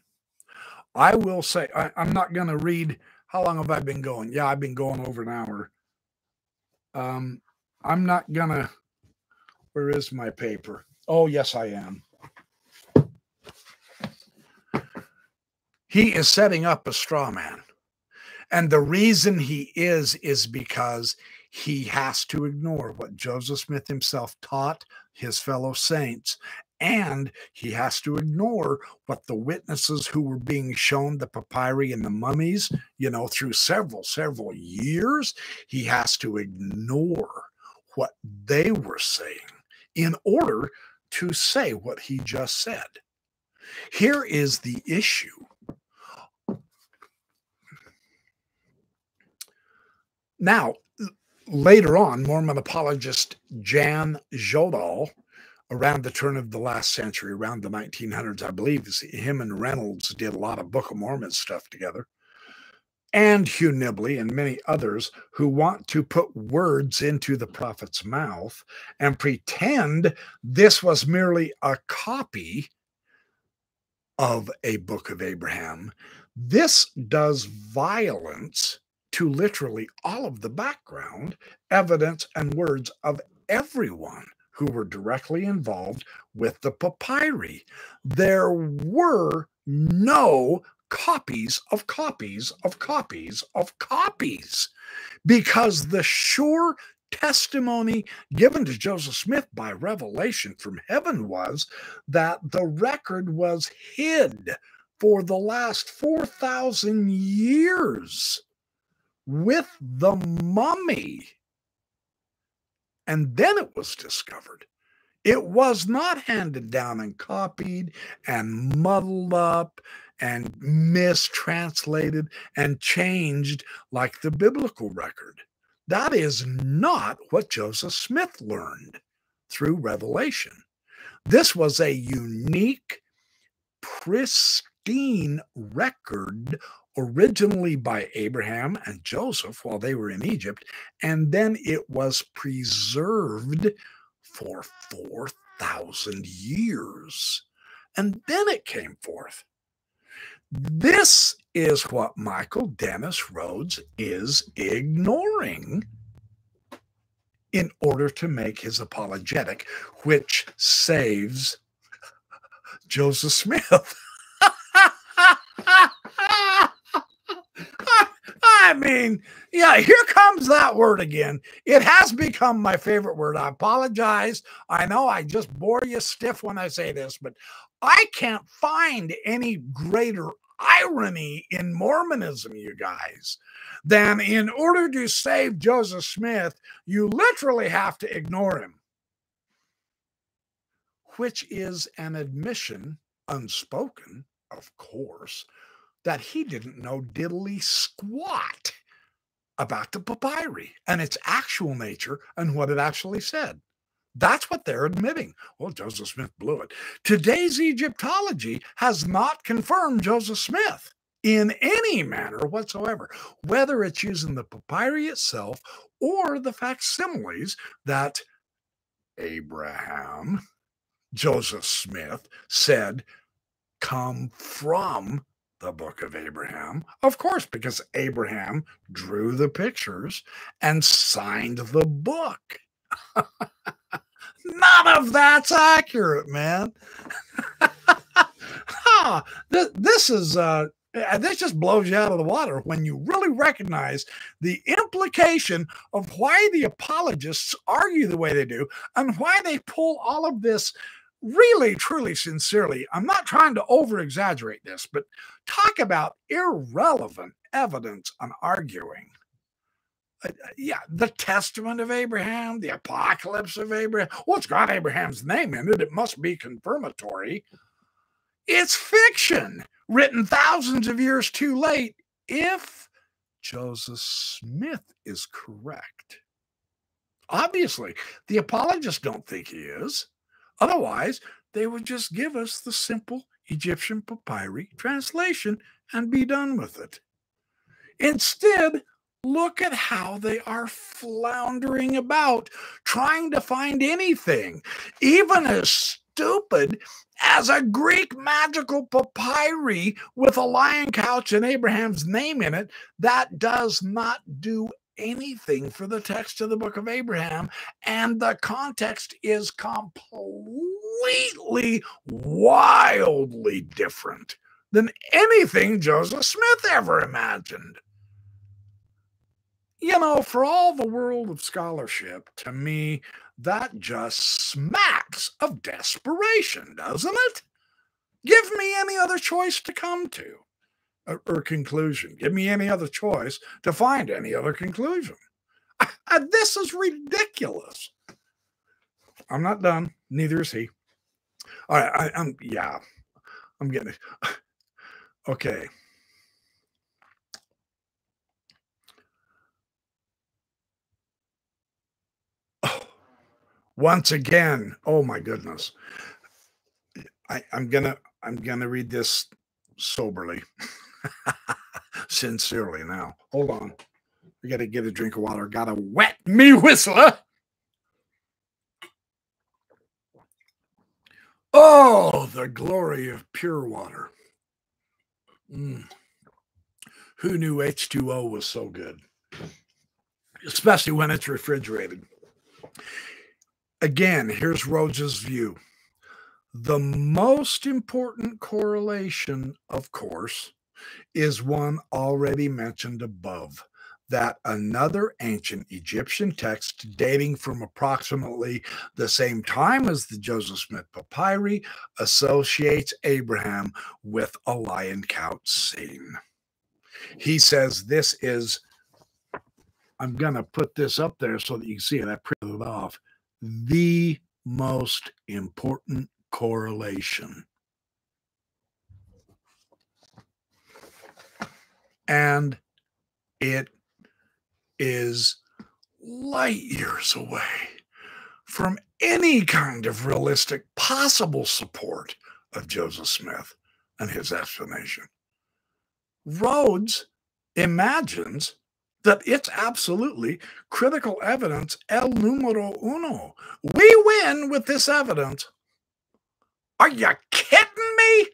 I will say, I, am not going to read how long have I been going? Yeah, I've been going over an hour. Um, I'm not gonna. Where is my paper? Oh, yes, I am. He is setting up a straw man. And the reason he is, is because he has to ignore what Joseph Smith himself taught his fellow saints and he has to ignore what the witnesses who were being shown the papyri and the mummies, you know, through several, several years, he has to ignore what they were saying in order to say what he just said. Here is the issue. Now, later on, Mormon apologist Jan Sjodahl around the turn of the last century, around the 1900s, I believe, him and Reynolds did a lot of Book of Mormon stuff together. And Hugh Nibley and many others who want to put words into the prophet's mouth and pretend this was merely a copy of a book of Abraham. This does violence to literally all of the background, evidence, and words of everyone who were directly involved with the papyri. There were no copies of copies of copies of copies because the sure testimony given to Joseph Smith by revelation from heaven was that the record was hid for the last 4,000 years with the mummy and then it was discovered. It was not handed down and copied and muddled up and mistranslated and changed like the biblical record. That is not what Joseph Smith learned through revelation. This was a unique, pristine record originally by Abraham and Joseph while they were in Egypt, and then it was preserved for 4,000 years. And then it came forth. This is what Michael Dennis Rhodes is ignoring in order to make his apologetic, which saves [laughs] Joseph Smith. I mean, yeah, here comes that word again. It has become my favorite word. I apologize. I know I just bore you stiff when I say this, but I can't find any greater irony in Mormonism, you guys, than in order to save Joseph Smith, you literally have to ignore him, which is an admission, unspoken, of course, that he didn't know diddly squat about the papyri and its actual nature and what it actually said. That's what they're admitting. Well, Joseph Smith blew it. Today's Egyptology has not confirmed Joseph Smith in any manner whatsoever, whether it's using the papyri itself or the facsimiles that Abraham, Joseph Smith said come from the book of Abraham. Of course, because Abraham drew the pictures and signed the book. [laughs] None of that's accurate, man. [laughs] huh, th- this is uh this just blows you out of the water when you really recognize the implication of why the apologists argue the way they do and why they pull all of this really, truly, sincerely. I'm not trying to over exaggerate this, but talk about irrelevant evidence and arguing. Uh, uh, yeah, the testament of Abraham, the apocalypse of Abraham. Well, it's got Abraham's name in it. It must be confirmatory. It's fiction written thousands of years too late if Joseph Smith is correct. Obviously, the apologists don't think he is. Otherwise, they would just give us the simple Egyptian papyri translation and be done with it. Instead, look at how they are floundering about trying to find anything, even as stupid as a Greek magical papyri with a lion couch and Abraham's name in it that does not do anything for the text of the book of Abraham, and the context is completely wildly different than anything Joseph Smith ever imagined. You know, for all the world of scholarship, to me, that just smacks of desperation, doesn't it? Give me any other choice to come to or, conclusion. Give me any other choice to find any other conclusion. [laughs] Uh, this is ridiculous. I'm not done. Neither is he. All right. I, I'm, yeah, I'm getting it. [laughs] Okay. Oh, [sighs] once again, oh my goodness. I, I'm gonna I'm gonna read this soberly. [laughs] [laughs] Sincerely now. Hold on. We got to get a drink of water. Got to wet me whistler. Oh, the glory of pure water. Mm. Who knew H2O was so good? Especially when it's refrigerated. Again, here's Rhodes's view. The most important correlation, of course, is one already mentioned above that another ancient Egyptian text dating from approximately the same time as the Joseph Smith papyri associates Abraham with a lion couch scene. He says this is, I'm going to put this up there so that you can see it. I printed it off. The most important correlation and it is light years away from any kind of realistic possible support of Joseph Smith. and his explanation. Rhodes imagines that it's absolutely critical evidence el numero uno. We win with this evidence. Are you kidding me?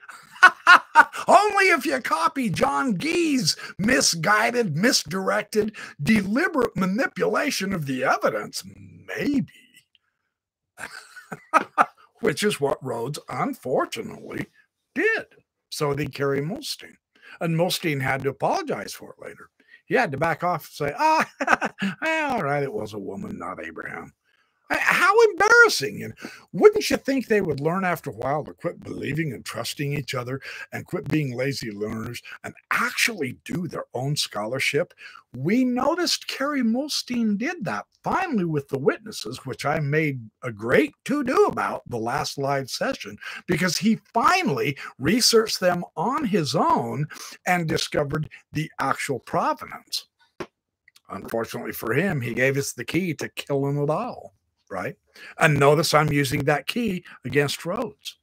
[laughs] Only if you copy John Gee's misguided, misdirected, deliberate manipulation of the evidence, maybe. [laughs] Which is what Rhodes unfortunately did. So did Kerry Muhlestein. And Muhlestein had to apologize for it later. He had to back off and say, ah, [laughs] all right, it was a woman, not Abraham. How embarrassing. And wouldn't you think they would learn after a while to quit believing and trusting each other and quit being lazy learners and actually do their own scholarship? We noticed Kerry Muhlestein did that finally with the witnesses, which I made a great to do about the last live session because he finally researched them on his own and discovered the actual provenance. Unfortunately for him, he gave us the key to killing it all right? And notice I'm using that key against Rhodes.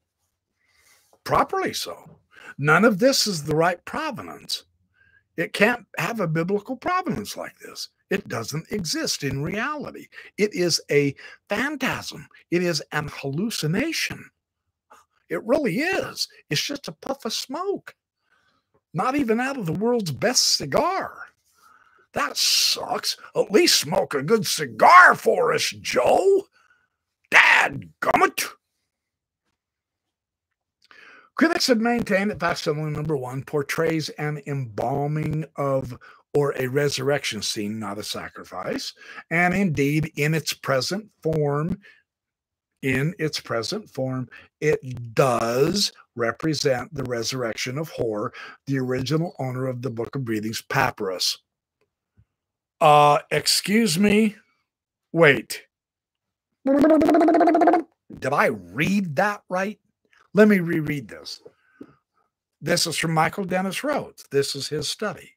Properly so. None of this is the right provenance. It can't have a biblical provenance like this. It doesn't exist in reality. It is a phantasm, it is an hallucination. It really is. It's just a puff of smoke, not even out of the world's best cigar. That sucks. At least smoke a good cigar for us, Joe. Dad gummit. Critics have maintained that facsimile number one portrays an embalming of or a resurrection scene, not a sacrifice. And indeed, in its present form, in its present form, it does represent the resurrection of Hor, the original owner of the Book of Breathings, Papyrus. Uh, excuse me. Wait. Did I read that right? Let me reread this. This is from Michael Dennis Rhodes. This is his study.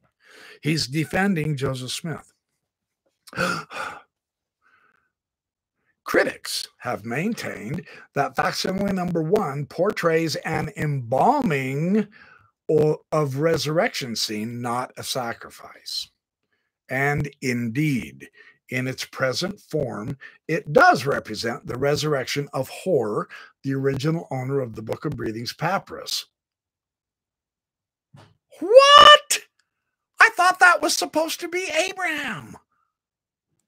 He's defending Joseph Smith. [gasps] Critics have maintained that facsimile number one portrays an embalming or of resurrection scene, not a sacrifice. And indeed, in its present form, it does represent the resurrection of Hor, the original owner of the Book of Breathings papyrus. What? I thought that was supposed to be Abraham.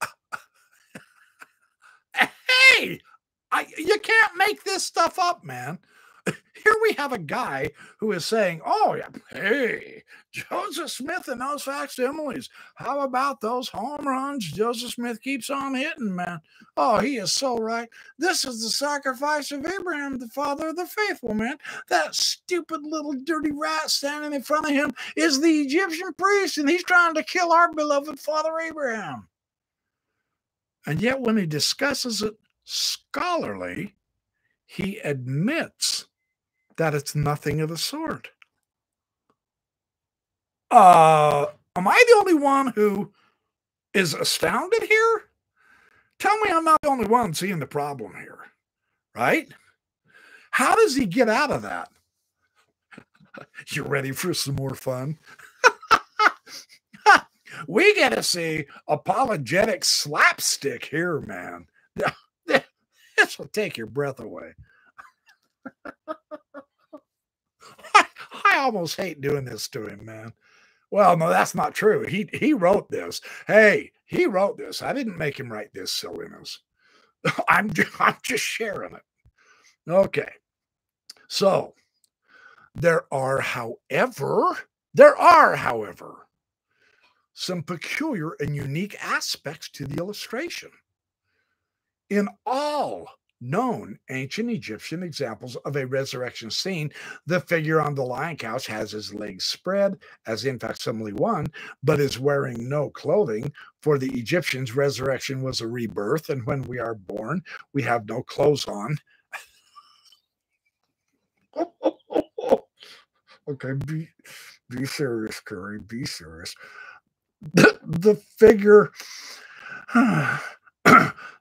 [laughs] hey, I, you can't make this stuff up, man. [laughs] Here we have a guy who is saying, Oh, yeah, hey, Joseph Smith and those facsimiles. How about those home runs Joseph Smith keeps on hitting, man? Oh, he is so right. This is the sacrifice of Abraham, the father of the faithful, man. That stupid little dirty rat standing in front of him is the Egyptian priest, and he's trying to kill our beloved father Abraham. And yet, when he discusses it scholarly, he admits that it's nothing of the sort. Uh, am I the only one who is astounded here? Tell me I'm not the only one seeing the problem here, right? How does he get out of that? [laughs] you ready for some more fun? [laughs] we get to see apologetic slapstick here, man. [laughs] This will take your breath away. I almost hate doing this to him, man. Well, no, that's not true. He he wrote this. Hey, he wrote this. I didn't make him write this silliness. [laughs] I'm [laughs] I'm just sharing it. Okay. So there are, however, there are, however, some peculiar and unique aspects to the illustration. In all known ancient Egyptian examples of a resurrection scene, the figure on the lion couch has his legs spread, as in facsimile one, but is wearing no clothing. For the Egyptians, resurrection was a rebirth, and when we are born, we have no clothes on. [laughs] okay, be be serious, Kerry. Be serious. The, the figure, [sighs]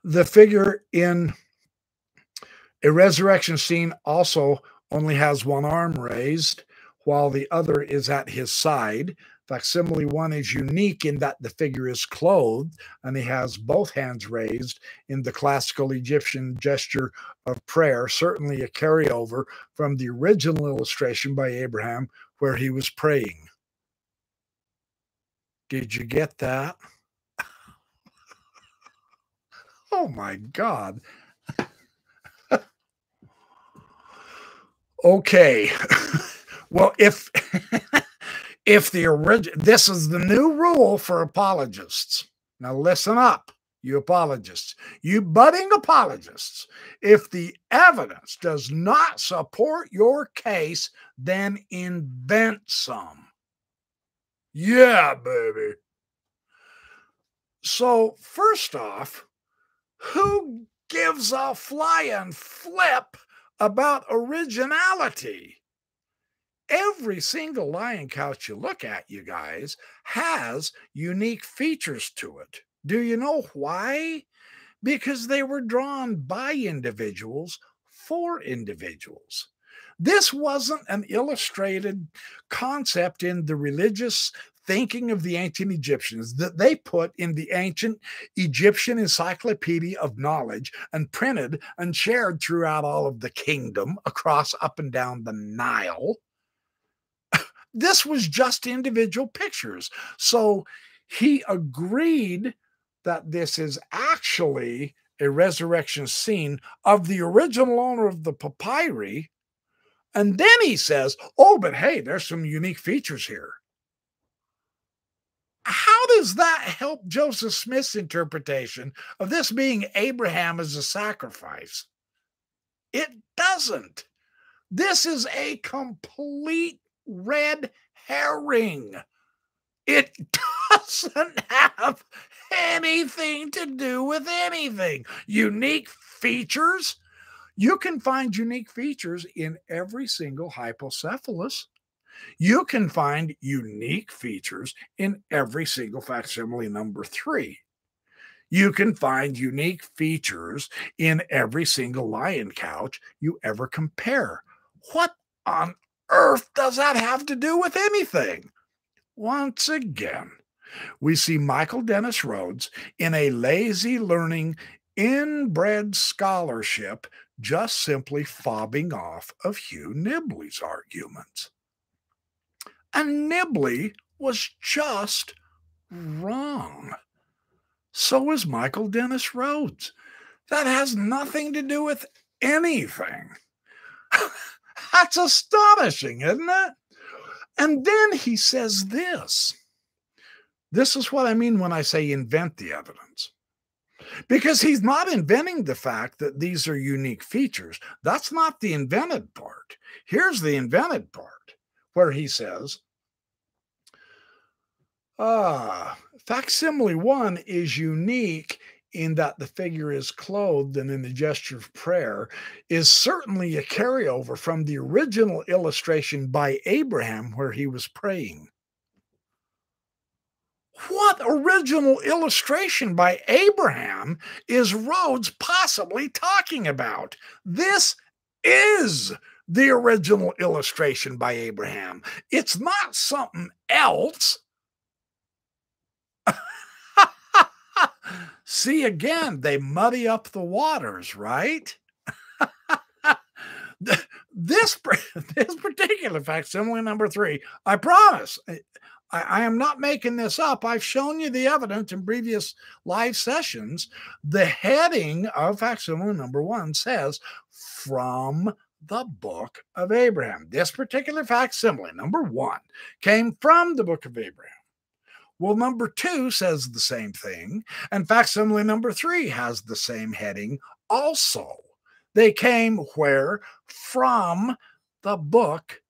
the figure in a resurrection scene also only has one arm raised, while the other is at his side. Facsimile one is unique in that the figure is clothed and he has both hands raised in the classical Egyptian gesture of prayer, certainly a carryover from the original illustration by Abraham where he was praying. Did you get that? [laughs] oh my God. Okay. [laughs] well, if [laughs] if the original, this is the new rule for apologists. Now, listen up, you apologists, you budding apologists. If the evidence does not support your case, then invent some. Yeah, baby. So, first off, who gives a flying flip about originality? every single lion couch you look at, you guys, has unique features to it. Do you know why? Because they were drawn by individuals for individuals. This wasn't an illustrated concept in the religious thinking of the ancient Egyptians that they put in the ancient Egyptian encyclopedia of knowledge and printed and shared throughout all of the kingdom across up and down the Nile. [laughs] This was just individual pictures. So he agreed that this is actually a resurrection scene of the original owner of the papyri. And then he says, Oh, but hey, there's some unique features here. Does that help Joseph Smith's interpretation of this being Abraham as a sacrifice? It doesn't. This is a complete red herring. It [laughs] doesn't have anything to do with anything. Unique features. You can find unique features in every single hypocephalus. You can find unique features in every single facsimile number three. You can find unique features in every single lion couch you ever compare. What on earth does that have to do with anything? Once again, we see Michael Dennis Rhodes in a lazy learning, inbred scholarship, just simply fobbing off of Hugh Nibley's arguments. And Nibley was just wrong. So is Michael Dennis Rhodes. That has nothing to do with anything. [laughs] That's astonishing, isn't it? And then he says this. This is what I mean when I say invent the evidence. Because he's not inventing the fact that these are unique features. That's not the invented part. Here's the invented part where he says, ah, facsimile one is unique in that the figure is clothed and in the gesture of prayer is certainly a carryover from the original illustration by Abraham where he was praying. What original illustration by Abraham is Rhodes possibly talking about? This is the original illustration by Abraham. It's not something else. [laughs] See, again, they muddy up the waters, right? [laughs] this [laughs] this particular facsimile number three, I promise, I, I, am not making this up. I've shown you the evidence in previous live sessions. The heading of facsimile number one says from the book of Abraham. This particular facsimile, number one, came from the book of Abraham. Well, number two says the same thing. And facsimile number three has the same heading also. They came where? From the book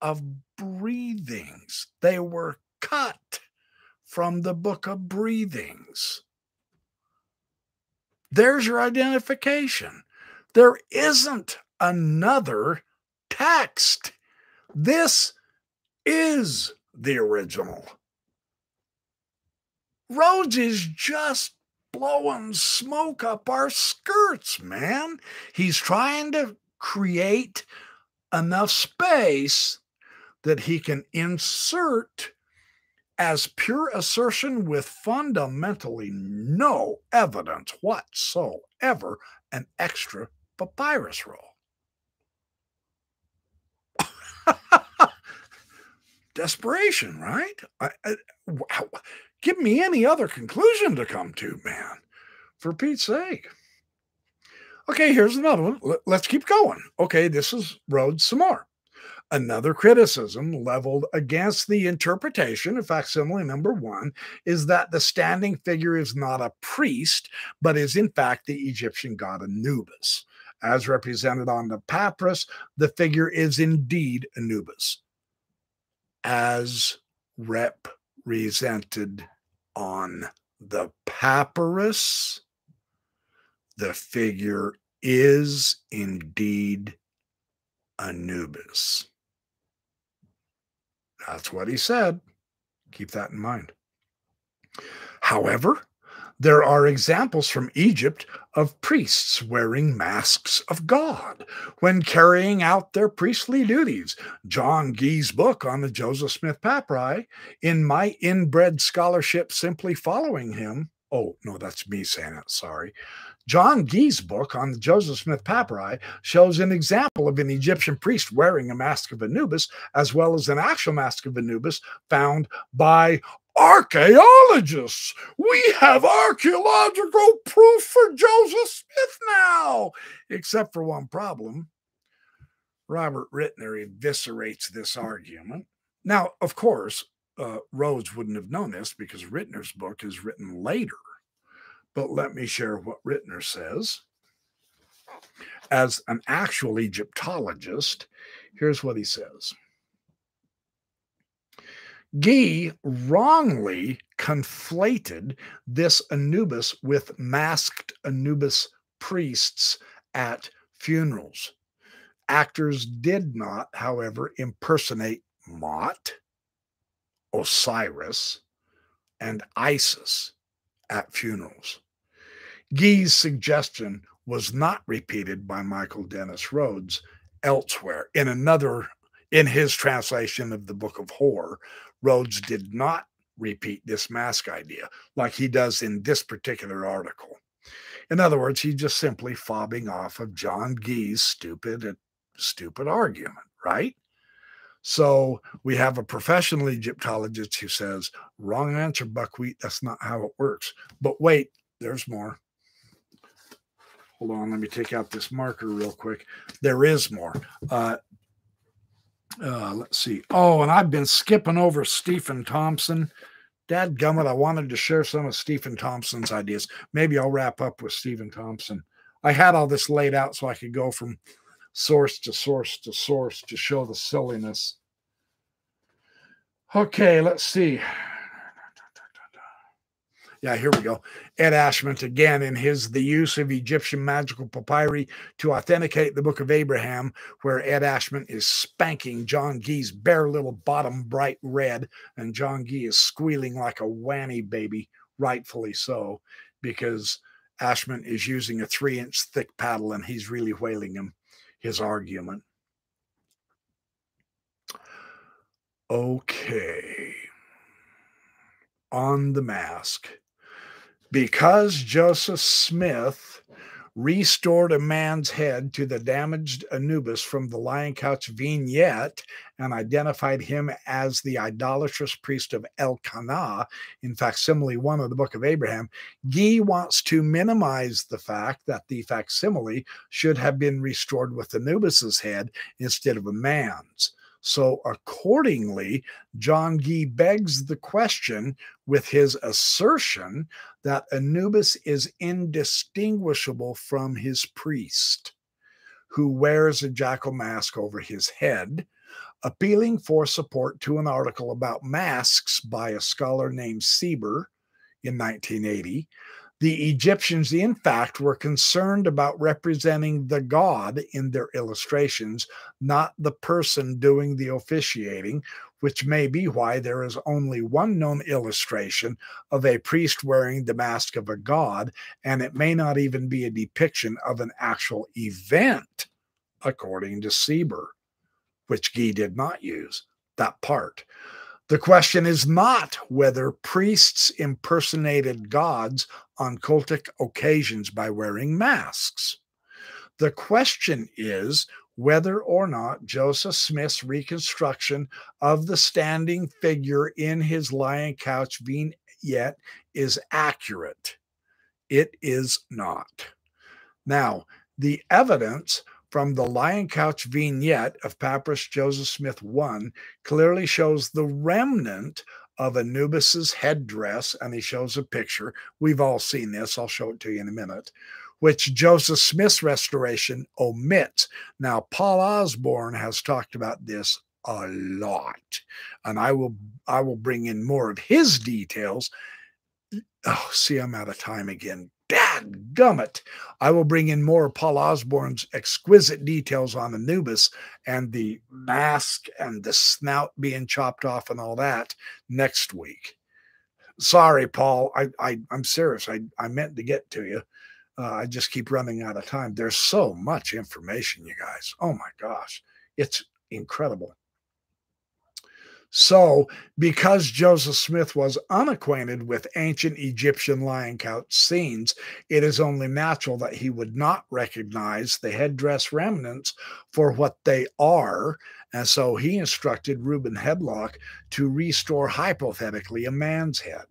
of breathings. They were cut from the book of breathings. There's your identification. There isn't another text. This is the original. Rhodes is just blowing smoke up our skirts, man. He's trying to create enough space that he can insert as pure assertion with fundamentally no evidence whatsoever an extra papyrus roll. [laughs] Desperation, right? I, I, wow. Give me any other conclusion to come to, man, for Pete's sake. Okay, here's another one. Let's keep going. Okay, this is Rhodes some more. Another criticism leveled against the interpretation of facsimile number one is that the standing figure is not a priest, but is in fact the Egyptian god Anubis. As represented on the papyrus, the figure is indeed Anubis. As represented on the papyrus, the figure is indeed Anubis. That's what he said. Keep that in mind. However, there are examples from Egypt of priests wearing masks of God when carrying out their priestly duties. John Gee's book on the Joseph Smith Papyri, in my inbred scholarship, simply following him. Oh, no, that's me saying it. Sorry. John Gee's book on the Joseph Smith papyri shows an example of an Egyptian priest wearing a mask of Anubis, as well as an actual mask of Anubis found by archaeologists. We have archaeological proof for Joseph Smith now, except for one problem. Robert Ritner eviscerates this argument. Now, of course, uh, Rhodes wouldn't have known this because Ritner's book is written later but let me share what Ritner says. As an actual Egyptologist, here's what he says. Gee wrongly conflated this Anubis with masked Anubis priests at funerals. Actors did not, however, impersonate Mot, Osiris, and Isis at funerals. Gee's suggestion was not repeated by Michael Dennis Rhodes elsewhere. In another, in his translation of the Book of Hor, Rhodes did not repeat this mask idea like he does in this particular article. In other words, he's just simply fobbing off of John Gee's stupid, stupid argument, right? So we have a professional Egyptologist who says, wrong answer, buckwheat. That's not how it works. But wait, there's more. Hold on, let me take out this marker real quick. There is more. Uh, uh, let's see. Oh, and I've been skipping over Stephen Thompson. Dad gummit, I wanted to share some of Stephen Thompson's ideas. Maybe I'll wrap up with Stephen Thompson. I had all this laid out so I could go from source to source to source to show the silliness. Okay, let's see. Yeah, here we go. Ed Ashment again in his The Use of Egyptian Magical Papyri to Authenticate the Book of Abraham, where Ed Ashment is spanking John Gee's bare little bottom bright red, and John Gee is squealing like a whammy baby, rightfully so, because Ashment is using a three inch thick paddle and he's really whaling him, his argument. Okay. On the mask because Joseph Smith restored a man's head to the damaged Anubis from the Lion Couch vignette and identified him as the idolatrous priest of Elkanah in facsimile one of the book of Abraham, Gee wants to minimize the fact that the facsimile should have been restored with Anubis's head instead of a man's. So, accordingly, John Gee begs the question with his assertion that Anubis is indistinguishable from his priest, who wears a jackal mask over his head, appealing for support to an article about masks by a scholar named Sieber in 1980 the Egyptians, in fact, were concerned about representing the god in their illustrations, not the person doing the officiating, which may be why there is only one known illustration of a priest wearing the mask of a god, and it may not even be a depiction of an actual event, according to Sieber, which Gee did not use. that part. The question is not whether priests impersonated gods on cultic occasions by wearing masks. The question is whether or not Joseph Smith's reconstruction of the standing figure in his lion couch vignette is accurate. It is not. Now, the evidence from the lion couch vignette of Papyrus Joseph Smith 1 clearly shows the remnant of Anubis's headdress, and he shows a picture. We've all seen this. I'll show it to you in a minute which Joseph Smith's restoration omits. Now, Paul Osborne has talked about this a lot, and I will I will bring in more of his details. Oh, see, I'm out of time again. Dad gummit. I will bring in more of Paul Osborne's exquisite details on Anubis and the mask and the snout being chopped off and all that next week. Sorry, Paul. I, I I'm serious. I, I meant to get to you. Uh, I just keep running out of time. There's so much information, you guys. Oh my gosh, it's incredible. So, because Joseph Smith was unacquainted with ancient Egyptian lion couch scenes, it is only natural that he would not recognize the headdress remnants for what they are. And so he instructed Reuben Hedlock to restore hypothetically a man's head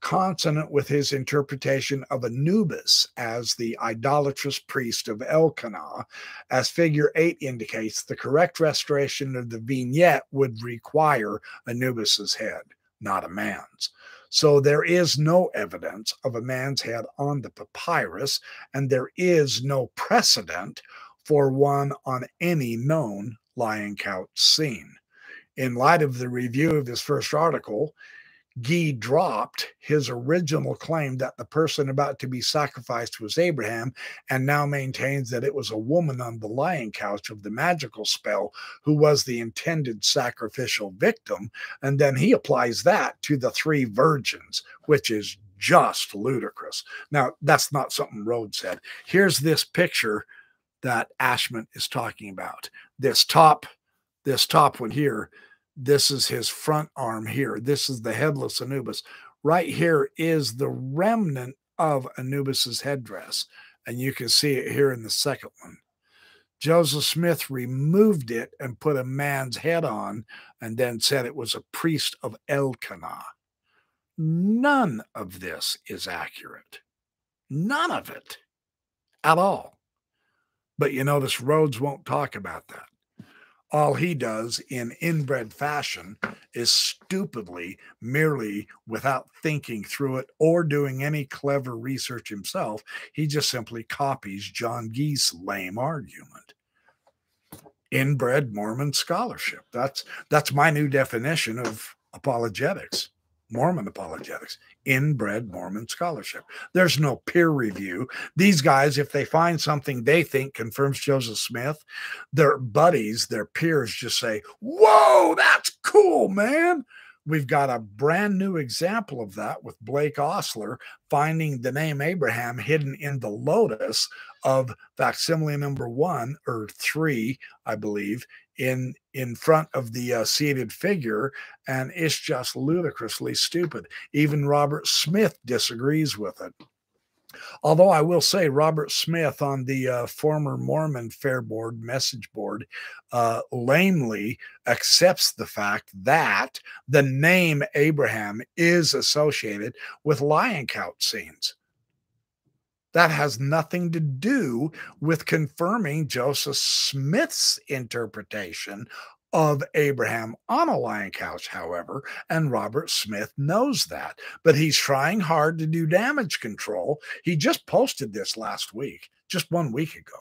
consonant with his interpretation of Anubis as the idolatrous priest of Elkanah. As figure 8 indicates, the correct restoration of the vignette would require Anubis's head, not a man's. So there is no evidence of a man's head on the papyrus, and there is no precedent for one on any known lion couch scene. In light of the review of his first article, Gee dropped his original claim that the person about to be sacrificed was Abraham and now maintains that it was a woman on the lion couch of the magical spell who was the intended sacrificial victim. And then he applies that to the three virgins, which is just ludicrous. Now, that's not something Rhodes said. Here's this picture that Ashment is talking about. This top, this top one here this is his front arm here. This is the headless Anubis. Right here is the remnant of Anubis's headdress. And you can see it here in the second one. Joseph Smith removed it and put a man's head on and then said it was a priest of Elkanah. None of this is accurate. None of it at all. But you notice Rhodes won't talk about that all he does in inbred fashion is stupidly, merely without thinking through it or doing any clever research himself, he just simply copies John Gee's lame argument. Inbred Mormon scholarship. That's that's my new definition of apologetics. Mormon apologetics, inbred Mormon scholarship. There's no peer review. These guys, if they find something they think confirms Joseph Smith, their buddies, their peers just say, Whoa, that's cool, man. We've got a brand new example of that with Blake Ostler finding the name Abraham hidden in the lotus of facsimile number one or three, I believe, in in front of the uh, seated figure and it's just ludicrously stupid. Even robert smith disagrees with it. Although i will say robert smith on the uh, former mormon fair board message board uh, lamely accepts the fact that the name abraham is associated with lion couch scenes that has nothing to do with confirming Joseph Smith's interpretation of Abraham on a lion couch, however, and Robert Smith knows that. But he's trying hard to do damage control. He just posted this last week, just one week ago.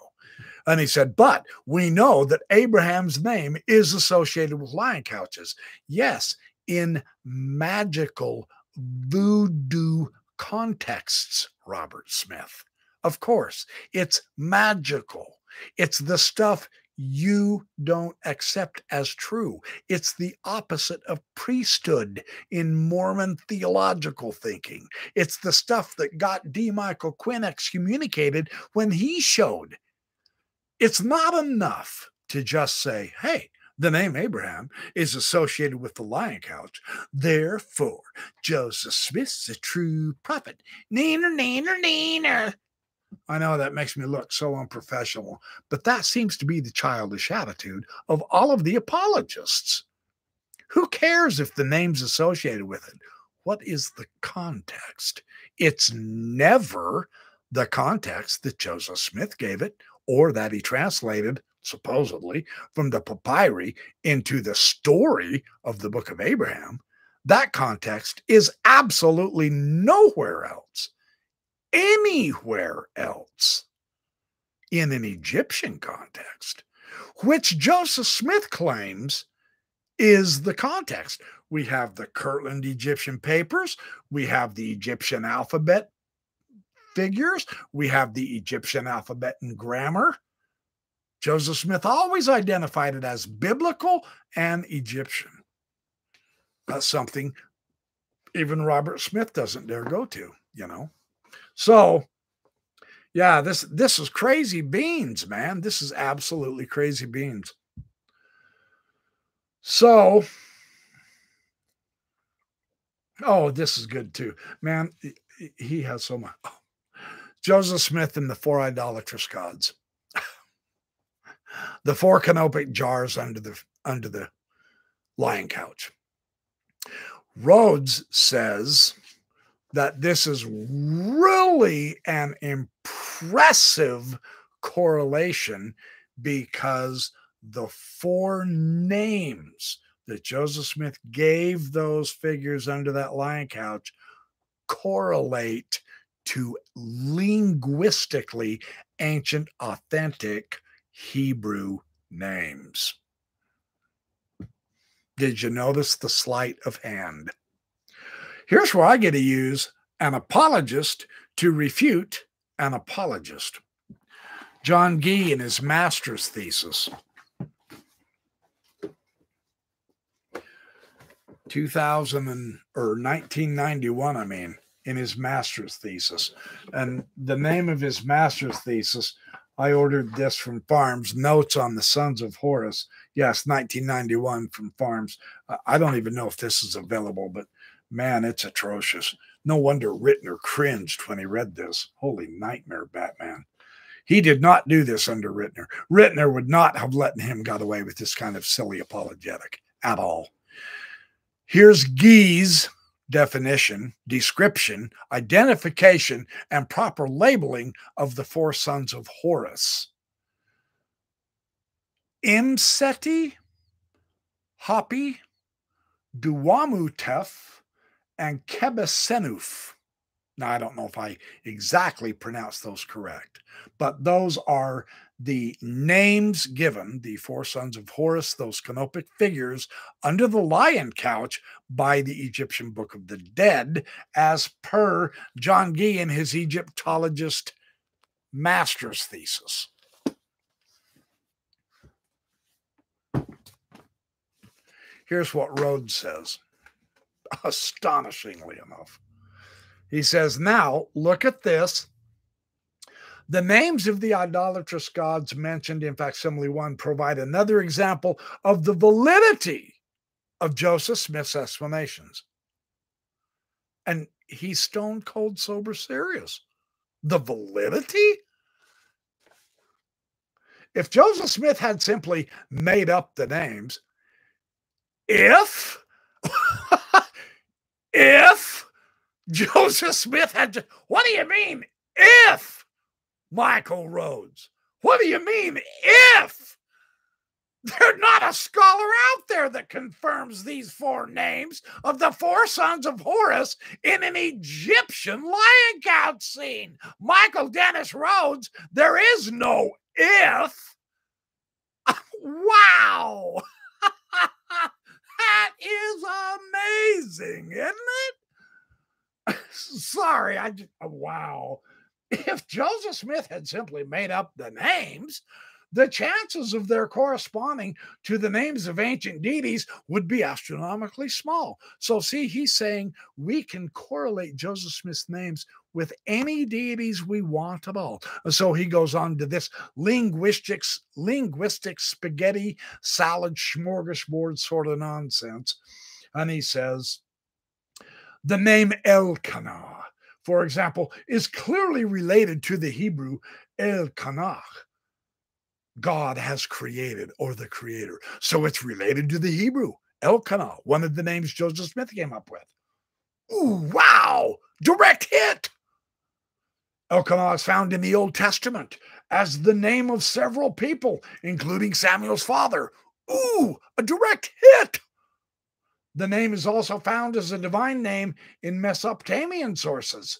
And he said, But we know that Abraham's name is associated with lion couches. Yes, in magical voodoo contexts, Robert Smith. Of course, it's magical. It's the stuff you don't accept as true. It's the opposite of priesthood in Mormon theological thinking. It's the stuff that got D. Michael Quinn excommunicated when he showed. It's not enough to just say, hey, The name Abraham is associated with the lion couch. Therefore, Joseph Smith's a true prophet. Neener, neener, neener. I know that makes me look so unprofessional, but that seems to be the childish attitude of all of the apologists. Who cares if the name's associated with it? What is the context? It's never the context that Joseph Smith gave it or that he translated, supposedly, from the papyri into the story of the book of Abraham. That context is absolutely nowhere else anywhere else in an Egyptian context, which Joseph Smith claims is the context. We have the Kirtland Egyptian papers, we have the Egyptian alphabet figures, we have the Egyptian alphabet and grammar. Joseph Smith always identified it as biblical and Egyptian. That's something even Robert Smith doesn't dare go to, you know. So, yeah, this this is crazy beans, man. This is absolutely crazy beans. So, oh, this is good too, man. He has so much. Joseph Smith and the four idolatrous gods, the four canopic jars under the under the lion couch. Rhodes says that this is really an impressive correlation because the four names that Joseph Smith gave those figures under that lion couch correlate to linguistically ancient, authentic Hebrew names. Did you notice the sleight of hand? Here's where I get to use an apologist to refute an apologist. John Gee in his master's thesis. 2000 and, or 1991, I mean, in his master's thesis. And the name of his master's thesis, I ordered this from Farms, Notes on the Sons of Horus. Yes, 1991 from Farms. I don't even know if this is available, but Man, it's atrocious. No wonder Ritner cringed when he read this. Holy nightmare, Batman. He did not do this under Ritner. Ritner would not have let him got away with this kind of silly apologetic at all. Here's Gee's definition, description, identification, and proper labeling of the four sons of Horus. Imseti, Hapi, Duwamutef, and Kebesenuf. Now, I don't know if I exactly pronounced those correct, but those are the names given, the four sons of Horus, those canopic figures under the lion couch by the Egyptian Book of the Dead, as per John Gee in his Egyptologist master's thesis. Here's what Rhodes says [laughs] astonishingly enough. He says, Now look at this. The names of the idolatrous gods mentioned in facsimile one provide another example of the validity of Joseph Smith's explanations. And he's stone cold sober serious. The validity? If Joseph Smith had simply made up the names, if [laughs] if Joseph Smith had, what do you mean if Michael Rhodes? What do you mean if? There's not a scholar out there that confirms these four names of the four sons of Horus in an Egyptian lion couch scene. Michael Dennis Rhodes, there is no if. [laughs] wow. [laughs] That is amazing, isn't it? [laughs] Sorry, I just, uh, wow. If Joseph Smith had simply made up the names, the chances of their corresponding to the names of ancient deities would be astronomically small. So, see, he's saying we can correlate Joseph Smith's names with any deities we want at all. So he goes on to this linguistics, linguistic spaghetti salad smorgasbord sort of nonsense. And he says, the name Elkanah, for example, is clearly related to the Hebrew Elkanah. God has created or the creator. So it's related to the Hebrew Elkanah, one of the names Joseph Smith came up with. Ooh, wow! Direct hit! Elkanah is found in the Old Testament as the name of several people, including Samuel's father. Ooh, a direct hit! The name is also found as a divine name in Mesopotamian sources.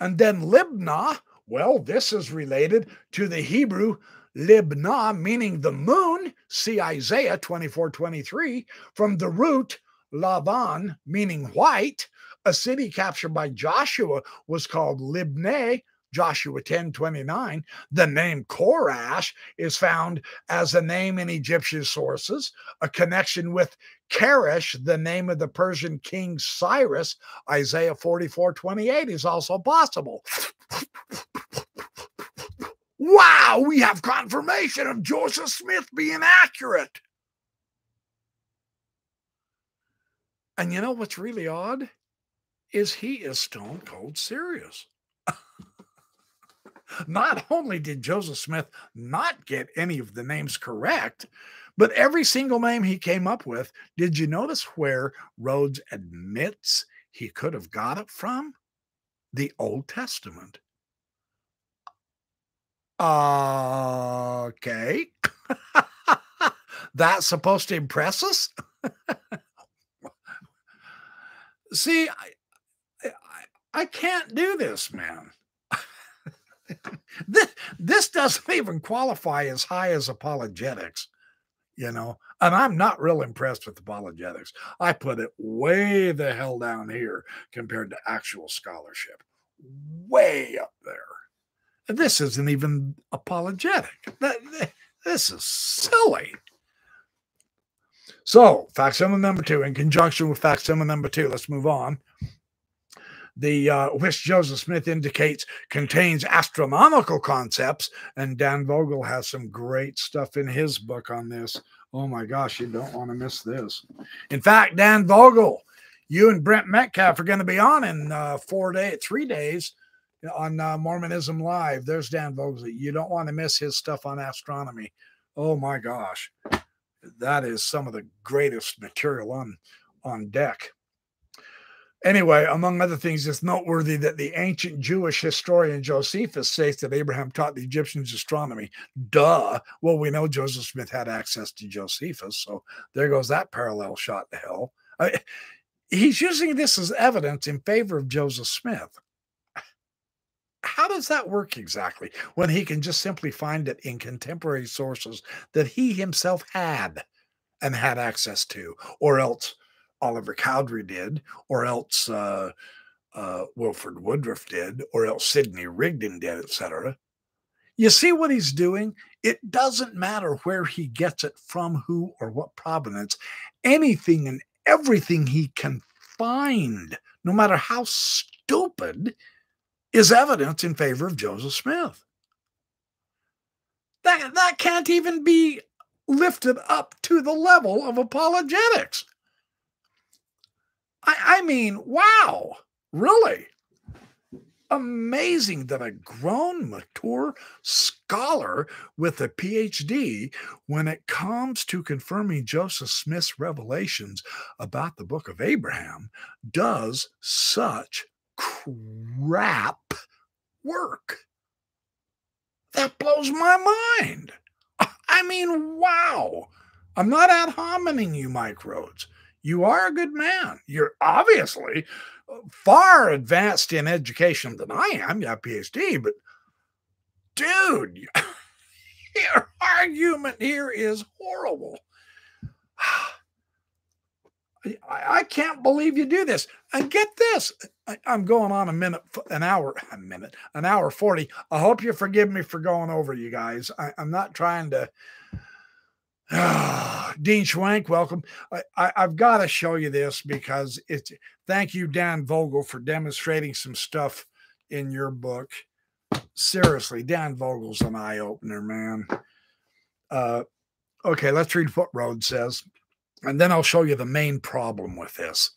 And then Libnah, well, this is related to the Hebrew Libnah, meaning the moon. See Isaiah 24 23, from the root Laban, meaning white. A city captured by Joshua was called Libneh, Joshua 10 29. The name Korash is found as a name in Egyptian sources. A connection with Keresh, the name of the Persian king Cyrus, Isaiah 44 28 is also possible. wow, we have confirmation of Joseph Smith being accurate. And you know what's really odd? Is he is stone cold serious. [laughs] not only did Joseph Smith not get any of the names correct, but every single name he came up with, did you notice where Rhodes admits he could have got it from? The Old Testament. Okay. [laughs] That's supposed to impress us? [laughs] See, I, I, I can't do this, man. This, this doesn't even qualify as high as apologetics you know and i'm not real impressed with apologetics. I put it way the hell down here compared to actual scholarship way up there. And this isn't even apologetic. This is silly. So facsimile number two in conjunction with facsimile number two let's move on the uh, which Joseph Smith indicates contains astronomical concepts. And Dan Vogel has some great stuff in his book on this. Oh my gosh, you don't want to miss this. In fact, Dan Vogel, you and Brent Metcalf are going to be on in uh, four days, three days on uh, Mormonism Live. There's Dan Vogel. You don't want to miss his stuff on astronomy. Oh my gosh, that is some of the greatest material on on deck. Anyway, among other things, it's noteworthy that the ancient Jewish historian Josephus states that Abraham taught the Egyptians astronomy. Duh. Well, we know Joseph Smith had access to Josephus, so there goes that parallel shot to hell. I, he's using this as evidence in favor of Joseph Smith. How does that work exactly when he can just simply find it in contemporary sources that he himself had and had access to, or else Oliver Cowdery did, or else uh, uh, Wilford Woodruff did, or else Sidney Rigdon did, etc. You see what he's doing? It doesn't matter where he gets it from, who or what provenance. Anything and everything he can find, no matter how stupid, is evidence in favor of Joseph Smith. That, that can't even be lifted up to the level of apologetics. I, I mean, wow, really? Amazing that a grown, mature scholar with a PhD, when it comes to confirming Joseph Smith's revelations about the book of Abraham, does such crap work. That blows my mind. I mean, wow. I'm not ad hominem you, Mike Rhodes. You are a good man. You're obviously uh, far advanced in education than I am. You have PhD, but dude, [laughs] your argument here is horrible. [sighs] I, can't believe you do this. And get this, I, am going on a minute, an hour, [laughs] a minute, an hour 40. I hope you forgive me for going over you guys. I, I'm not trying to Ah, Dean Schwank, welcome. I, have got to show you this because it's thank you, Dan Vogel, for demonstrating some stuff in your book. Seriously, Dan Vogel's an eye opener, man. Uh, okay, let's read what Rhodes says, and then I'll show you the main problem with this.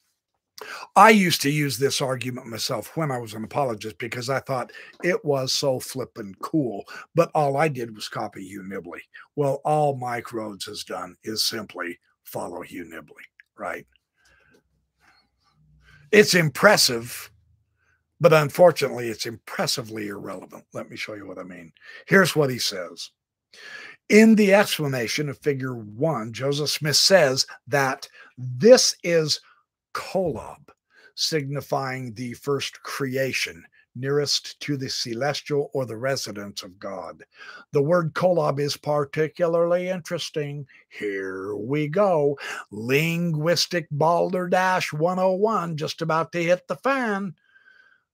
I used to use this argument myself when I was an apologist because I thought it was so flippin' cool. But all I did was copy Hugh Nibley. Well, all Mike Rhodes has done is simply follow Hugh Nibley, right? It's impressive, but unfortunately, it's impressively irrelevant. Let me show you what I mean. Here's what he says. In the explanation of figure one, Joseph Smith says that this is Kolob, signifying the first creation, nearest to the celestial or the residence of God. The word Kolob is particularly interesting. Here we go. Linguistic Balderdash 101, just about to hit the fan.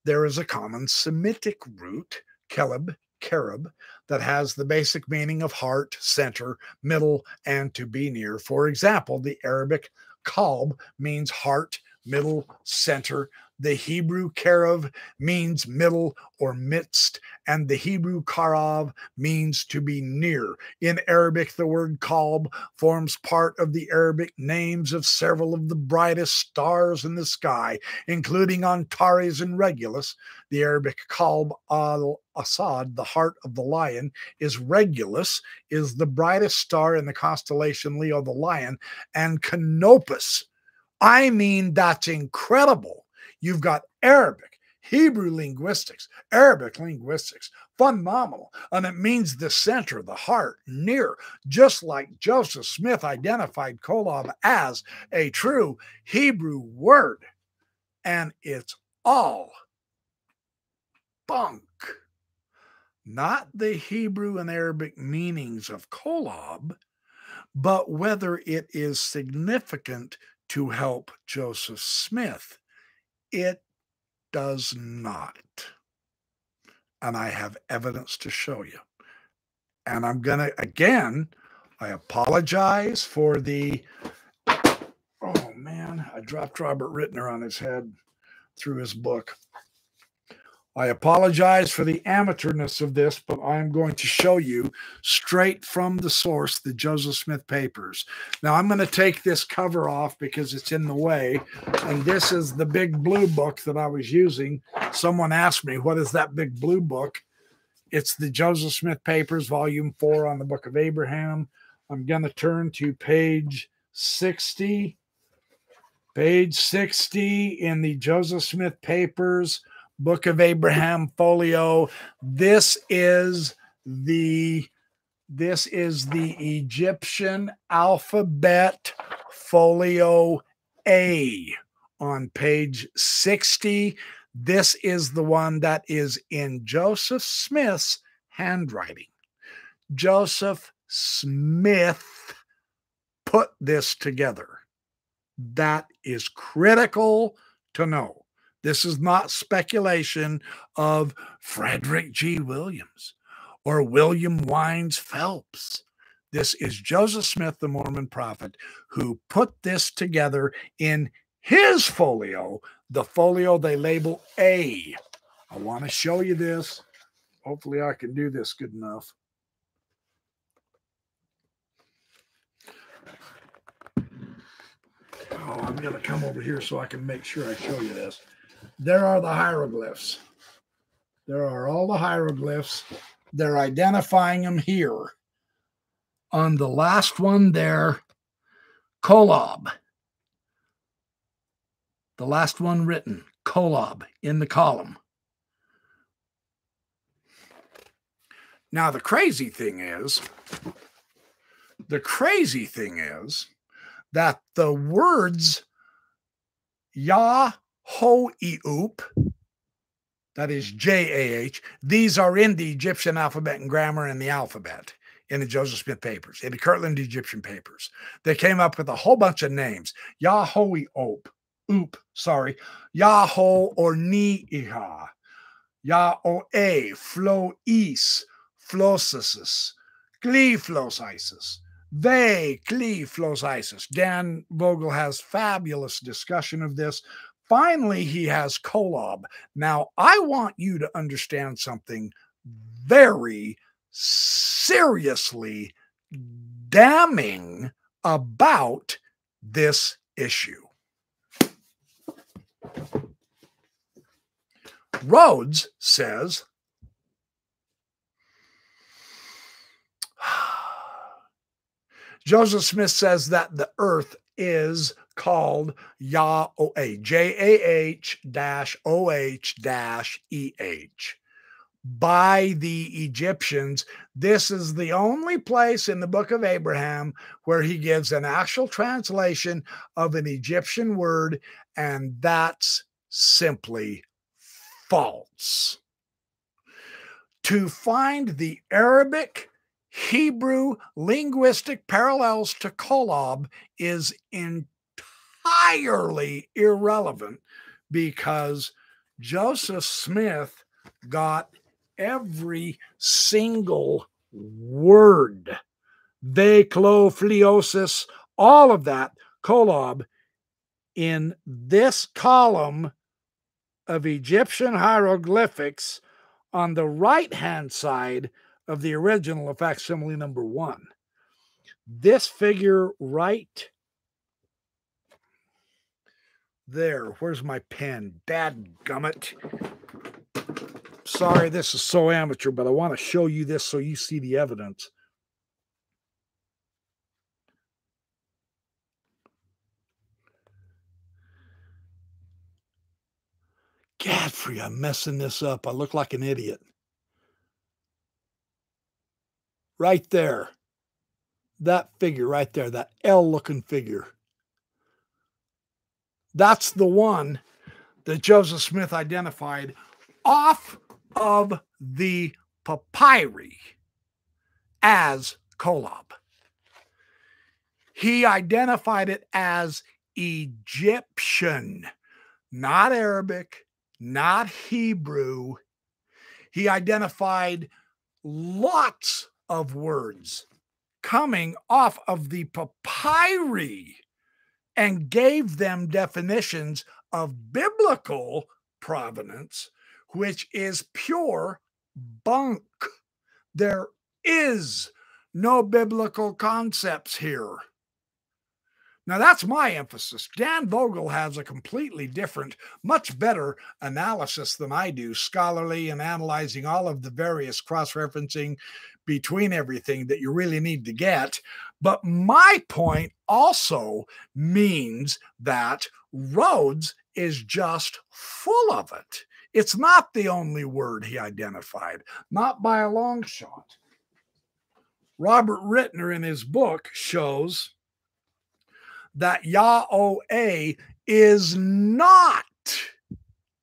There is a common Semitic root, keleb, Kerub, that has the basic meaning of heart, center, middle, and to be near. For example, the Arabic Kalb means heart, middle, center. The Hebrew Karav means middle or midst, and the Hebrew Karav means to be near. In Arabic, the word Kalb forms part of the Arabic names of several of the brightest stars in the sky, including Antares and Regulus. The Arabic Kalb al Asad, the heart of the lion, is Regulus, is the brightest star in the constellation Leo the Lion, and Canopus. I mean, that's incredible. You've got Arabic, Hebrew linguistics, Arabic linguistics, phenomenal. And it means the center, the heart, near, just like Joseph Smith identified Kolob as a true Hebrew word. And it's all bunk. Not the Hebrew and Arabic meanings of Kolob, but whether it is significant to help Joseph Smith. It does not. And I have evidence to show you. And I'm going to, again, I apologize for the, oh man, I dropped Robert Ritner on his head through his book. I apologize for the amateurness of this, but I'm going to show you straight from the source, the Joseph Smith papers. Now, I'm going to take this cover off because it's in the way. And this is the big blue book that I was using. Someone asked me, What is that big blue book? It's the Joseph Smith papers, volume four on the book of Abraham. I'm going to turn to page 60. Page 60 in the Joseph Smith papers Book of Abraham folio. This is the this is the Egyptian alphabet folio A on page 60. This is the one that is in Joseph Smith's handwriting. Joseph Smith put this together. That is critical to know. This is not speculation of Frederick G. Williams or William Wines Phelps. This is Joseph Smith, the Mormon prophet, who put this together in his folio, the folio they label A. I want to show you this. Hopefully, I can do this good enough. Oh, I'm going to come over here so I can make sure I show you this there are the hieroglyphs. There are all the hieroglyphs. They're identifying them here. On the last one there, Kolob. The last one written, Kolob, in the column. Now, the crazy thing is, the crazy thing is that the words Yah Ho Iup, that is mm. J A H. These are in the Egyptian alphabet and grammar and the alphabet in the Joseph Smith papers, in the Kirtland Egyptian papers. They came up with a whole bunch of names. Yahoe Op, Oop, sorry, Yaho or Ni Iha, Yaoe, Flo Is, Flosis, Gleeflosisis, They, Kli, Flos, Isis. Dan Vogel has fabulous discussion of this. Finally, he has Kolob. Now, I want you to understand something very seriously damning about this issue. Rhodes says, [sighs] Joseph Smith says that the earth is called Yahweh, J A H dash O H dash E H by the Egyptians. This is the only place in the book of Abraham where he gives an actual translation of an Egyptian word, and that's simply false. To find the Arabic, Hebrew linguistic parallels to Kolob is entirely irrelevant because Joseph Smith got every single word. Veclofliosis, all of that, Kolob, in this column of Egyptian hieroglyphics on the right hand side of the original facsimile number one. This figure right there, where's my pen? Dad gummit. Sorry, this is so amateur, but I want to show you this so you see the evidence. Godfrey, I'm messing this up. I look like an idiot. Right there. That figure right there, that L looking figure. That's the one that Joseph Smith identified off of the papyri as Kolob. He identified it as Egyptian, not Arabic, not Hebrew. He identified lots of words coming off of the papyri and gave them definitions of biblical provenance which is pure bunk. There is no biblical concepts here. Now, that's my emphasis. Dan Vogel has a completely different, much better analysis than I do, scholarly and analyzing all of the various cross referencing between everything that you really need to get. But my point also means that Rhodes is just full of it. It's not the only word he identified, not by a long shot. Robert Ritner in his book shows that Yahweh is not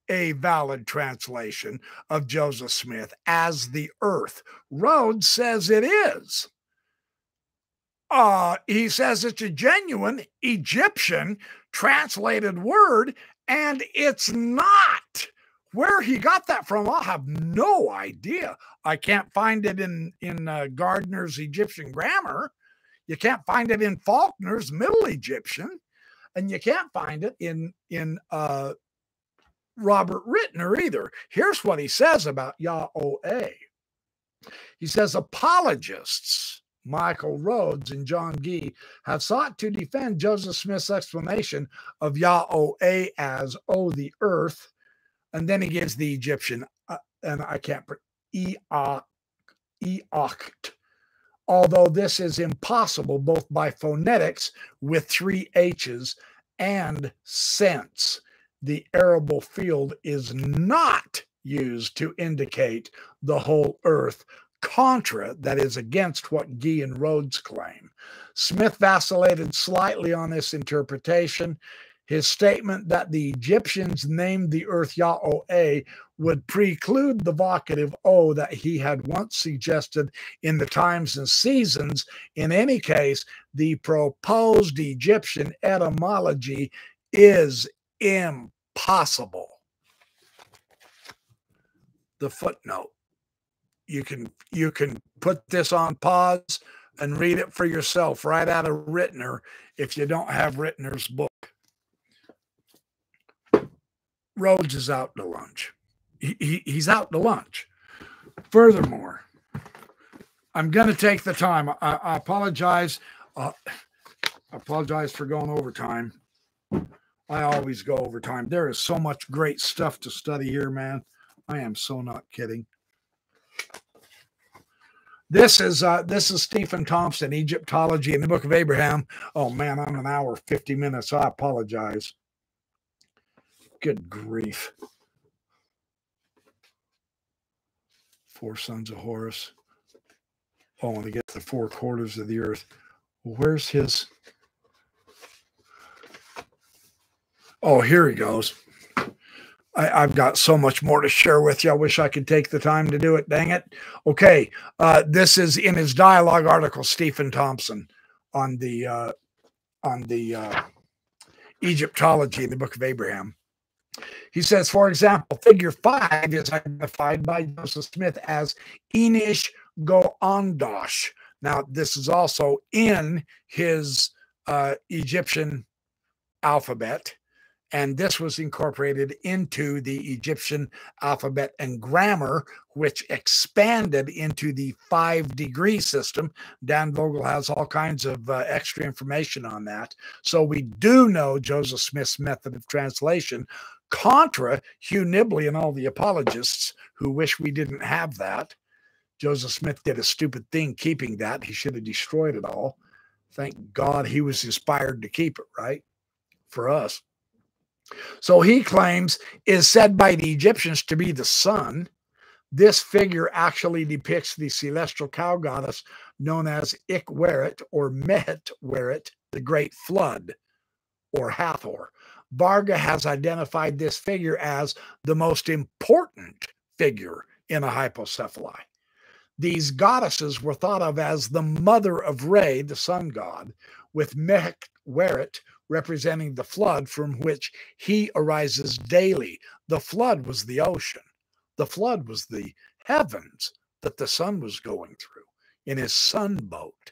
a valid translation of Joseph Smith as the earth. Rhodes says it is. Uh, he says it's a genuine Egyptian translated word, and it's not. Where he got that from, I'll have no idea. I can't find it in in uh, Gardiner's Egyptian grammar. You can't find it in Faulkner's Middle Egyptian, and you can't find it in in uh, Robert Ritner either. Here's what he says about Yahweh. He says apologists Michael Rhodes and John Gee have sought to defend Joseph Smith's explanation of Yahweh as "Oh, the earth." and then he gives the Egyptian, uh, and I can't, Eocht. Although this is impossible both by phonetics with three H's and sense, the arable field is not used to indicate the whole earth, contra, that is against what Gee and Rhodes claim. Smith vacillated slightly on this interpretation. His statement that the Egyptians named the earth Yahweh would preclude the vocative O that he had once suggested in the times and seasons. In any case, the proposed Egyptian etymology is impossible. The footnote. You can you can put this on pause, and read it for yourself right out of Ritner if you don't have Ritner's book. Rhodes is out to lunch. He, he, he's out to lunch. Furthermore, I'm going to take the time. I, I apologize. Uh, I apologize for going overtime. I always go overtime. There is so much great stuff to study here, man. I am so not kidding. This is uh, this is Stephen Thompson, Egyptology in the Book of Abraham. Oh man, I'm an hour 50 minutes. I apologize. Good grief. Four sons of Horus. Oh, and to get the four quarters of the earth. Where's his? Oh, here he goes. I, have got so much more to share with you. I wish I could take the time to do it. Dang it. Okay. Uh, this is in his dialogue article, Stephen Thompson on the uh, on the uh, Egyptology in the Book of Abraham. He says, for example, figure five is identified by Joseph Smith as Enish Goandosh. Now, this is also in his uh, Egyptian alphabet and this was incorporated into the Egyptian alphabet and grammar, which expanded into the five degree system. Dan Vogel has all kinds of uh, extra information on that. So we do know Joseph Smith's method of translation, contra Hugh Nibley and all the apologists who wish we didn't have that. Joseph Smith did a stupid thing keeping that. He should have destroyed it all. Thank God he was inspired to keep it, right? For us. So he claims is said by the Egyptians to be the sun. This figure actually depicts the celestial cow goddess known as Ikweret or Mehet the great flood, or Hathor. Varga has identified this figure as the most important figure in a hypocephaly. These goddesses were thought of as the mother of Re, the sun god, with Mehweret representing the flood from which he arises daily. The flood was the ocean, the flood was the heavens that the sun was going through in his sun boat,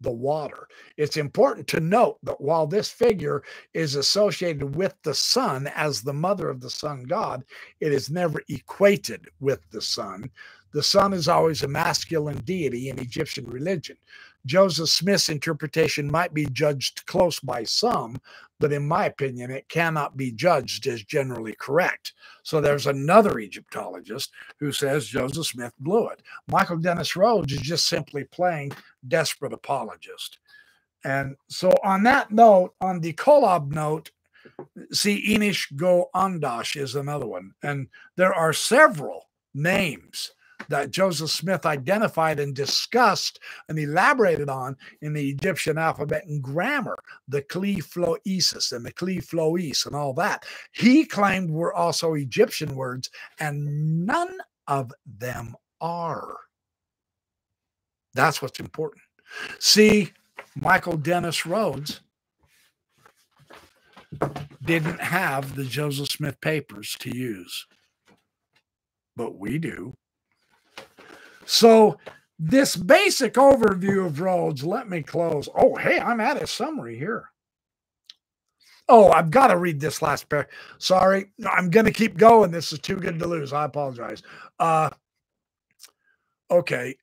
the water. It's important to note that while this figure is associated with the sun as the mother of the sun god, it is never equated with the sun. The sun is always a masculine deity in Egyptian religion. Joseph Smith's interpretation might be judged close by some, but in my opinion, it cannot be judged as generally correct. So there's another Egyptologist who says Joseph Smith blew it. Michael Dennis Rhodes is just simply playing desperate apologist. And so, on that note, on the Kolob note, see, Enish Go Andash is another one. And there are several names that Joseph Smith identified and discussed and elaborated on in the Egyptian alphabet and grammar, the Kli Floesis and the Kli Flois and all that. He claimed were also Egyptian words, and none of them are. That's what's important. See, Michael Dennis Rhodes didn't have the Joseph Smith papers to use, but we do. So, this basic overview of Rhodes, let me close. Oh, hey, I'm at a summary here. Oh, I've got to read this last pair. Sorry, I'm going to keep going. This is too good to lose. I apologize. Uh, okay,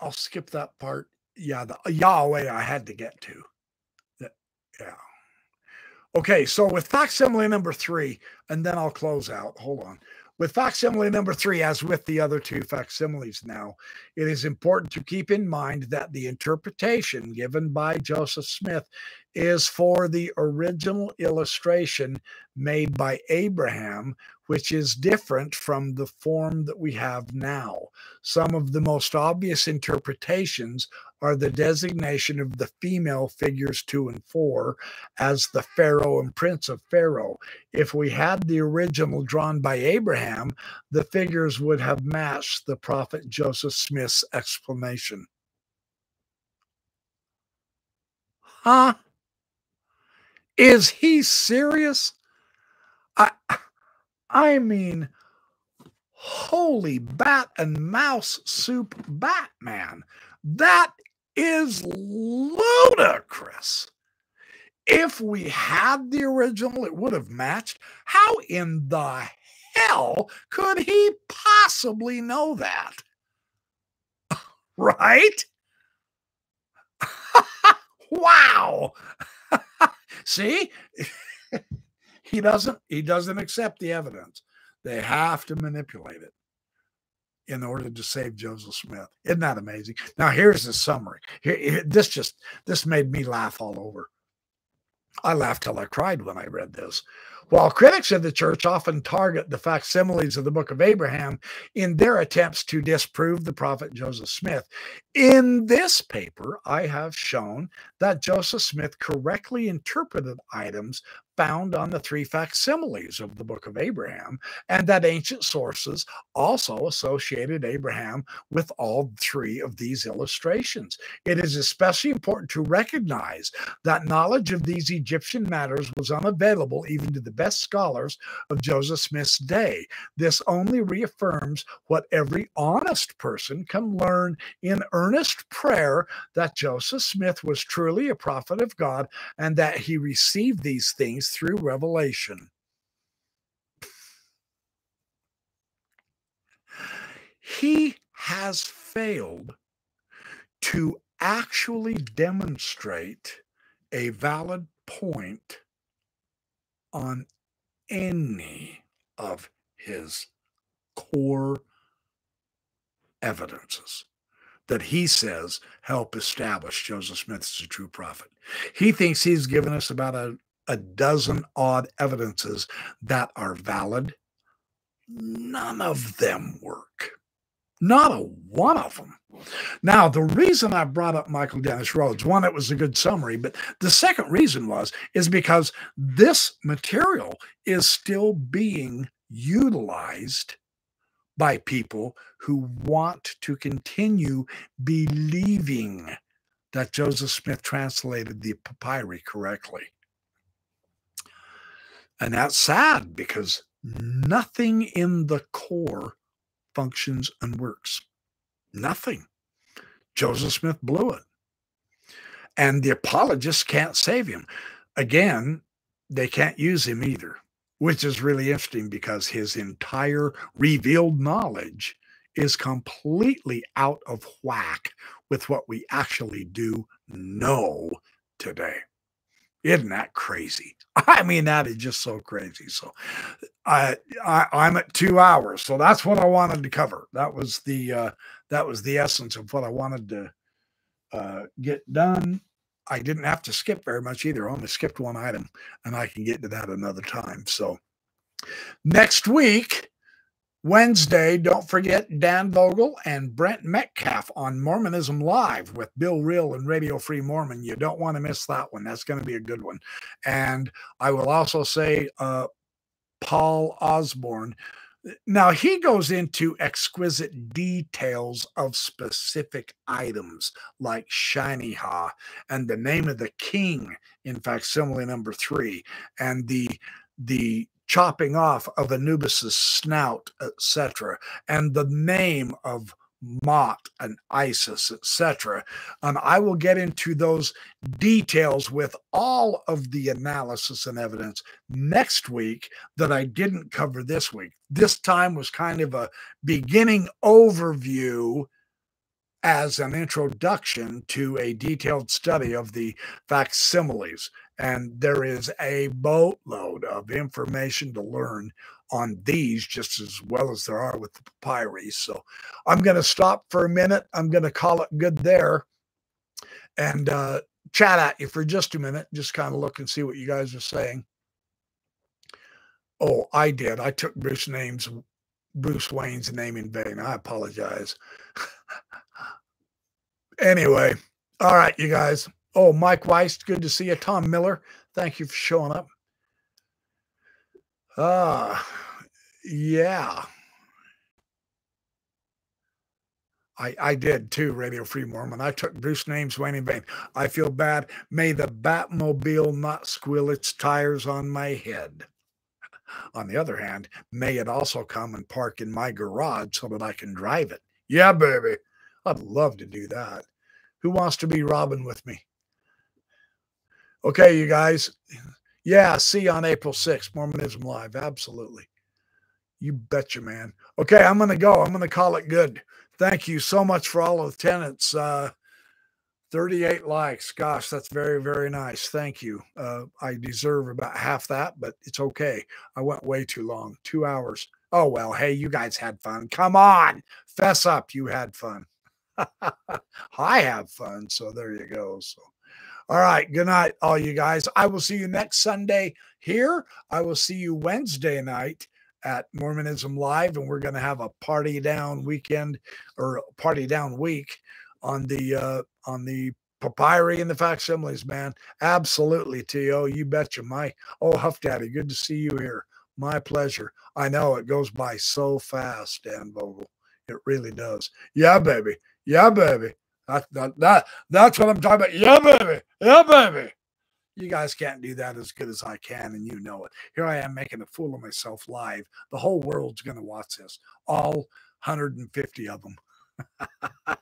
I'll skip that part. Yeah, the Yahweh I had to get to. Yeah. Okay, so with facsimile number three, and then I'll close out. Hold on. With facsimile number three, as with the other two facsimiles now, it is important to keep in mind that the interpretation given by Joseph Smith is for the original illustration made by Abraham, which is different from the form that we have now. Some of the most obvious interpretations are the designation of the female figures two and four as the Pharaoh and Prince of Pharaoh. If we had the original drawn by Abraham, the figures would have matched the prophet Joseph Smith's explanation. Huh? Is he serious? I I mean holy bat and mouse soup Batman. That is ludicrous. If we had the original, it would have matched. How in the hell could he possibly know that? [laughs] right? [laughs] wow. See? [laughs] he doesn't he doesn't accept the evidence. They have to manipulate it in order to save Joseph Smith. Isn't that amazing? Now here's the summary. Here, this just this made me laugh all over. I laughed till I cried when I read this. While critics of the church often target the facsimiles of the book of Abraham in their attempts to disprove the prophet Joseph Smith, in this paper, I have shown that Joseph Smith correctly interpreted items found on the three facsimiles of the book of Abraham, and that ancient sources also associated Abraham with all three of these illustrations. It is especially important to recognize that knowledge of these Egyptian matters was unavailable even to the best scholars of Joseph Smith's day. This only reaffirms what every honest person can learn in earnest prayer that Joseph Smith was truly a prophet of God and that he received these things through revelation. He has failed to actually demonstrate a valid point on any of his core evidences that he says help establish Joseph Smith as a true prophet. He thinks he's given us about a, a dozen odd evidences that are valid. None of them work. Not a one of them. Now, the reason I brought up Michael Dennis Rhodes, one, it was a good summary, but the second reason was is because this material is still being utilized by people who want to continue believing that Joseph Smith translated the papyri correctly. And that's sad because nothing in the core functions and works. Nothing. Joseph mm. Smith blew it. And the apologists can't save him. Again, they can't use him either, which is really interesting because his entire revealed knowledge is completely out of whack with what we actually do know today. Isn't that crazy? [laughs] I mean, that is just so crazy. So, I, I I'm at two hours, so that's what I wanted to cover. That was the uh, that was the essence of what I wanted to uh, get done. I didn't have to skip very much either. I only skipped one item, and I can get to that another time. So, next week Wednesday, don't forget Dan Vogel and Brent Metcalf on Mormonism Live with Bill Reel and Radio Free Mormon. You don't want to miss that one. That's going to be a good one. And I will also say uh, Paul Osborne. Now, he goes into exquisite details of specific items like Shinehah and the name of the king in facsimile number three and the the chopping off of Anubis's snout, etc., and the name of Mot and Isis, etc. And I will get into those details with all of the analysis and evidence next week that I didn't cover this week. This time was kind of a beginning overview as an introduction to a detailed study of the facsimiles. And there is a boatload of information to learn on these just as well as there are with the papyri. So I'm going to stop for a minute. I'm going to call it good there and uh, chat at you for just a minute. Just kind of look and see what you guys are saying. Oh, I did. I took Bruce names, Bruce Wayne's name in vain. I apologize. [laughs] anyway, all right, you guys. Oh, Mike Weiss, good to see you. Tom Miller, thank you for showing up. Uh, yeah. I, I did too, Radio Free Mormon. I took Bruce Names Wayne in vain. I feel bad. May the Batmobile not squeal its tires on my head. On the other hand, may it also come and park in my garage so that I can drive it. Yeah, baby. I'd love to do that. Who wants to be Robin with me? Okay, you guys. Yeah, see you on April 6th, Mormonism Live. Absolutely. You betcha, man. Okay, I'm going to go. I'm going to call it good. Thank you so much for all of the tenants. Uh, 38 likes. Gosh, that's very, very nice. Thank you. Uh, I deserve about half that, but it's okay. I went way too long. Two hours. Oh, well, hey, you guys had fun. Come on. Fess up. You had fun. [laughs] I have fun. So there you go. So, all right. Good night, all you guys. I will see you next Sunday here. I will see you Wednesday night at Mormonism Live, and we're going to have a party down weekend or party down week on the uh, on the papyri and the facsimiles, man. Absolutely, T.O. You betcha. My oh Huff Daddy, good to see you here. My pleasure. I know it goes by so fast, Dan Vogel. It really does. Yeah, baby. Yeah, baby. That, that, that, that's what I'm talking about. Yeah, baby. Yeah, baby. You guys can't do that as good as I can, and you know it. Here I am making a fool of myself live. The whole world's going to watch this, all 150 of them. [laughs]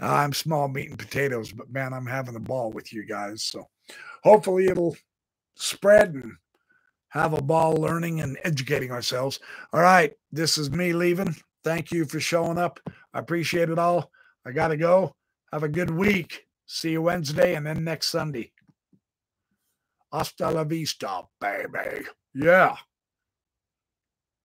I'm small meat and potatoes, but man, I'm having a ball with you guys. So hopefully it'll spread and have a ball learning and educating ourselves. All right, this is me leaving. Thank you for showing up. I appreciate it all. I got to go. Have a good week. See you Wednesday and then next Sunday. Hasta la vista, baby. Yeah.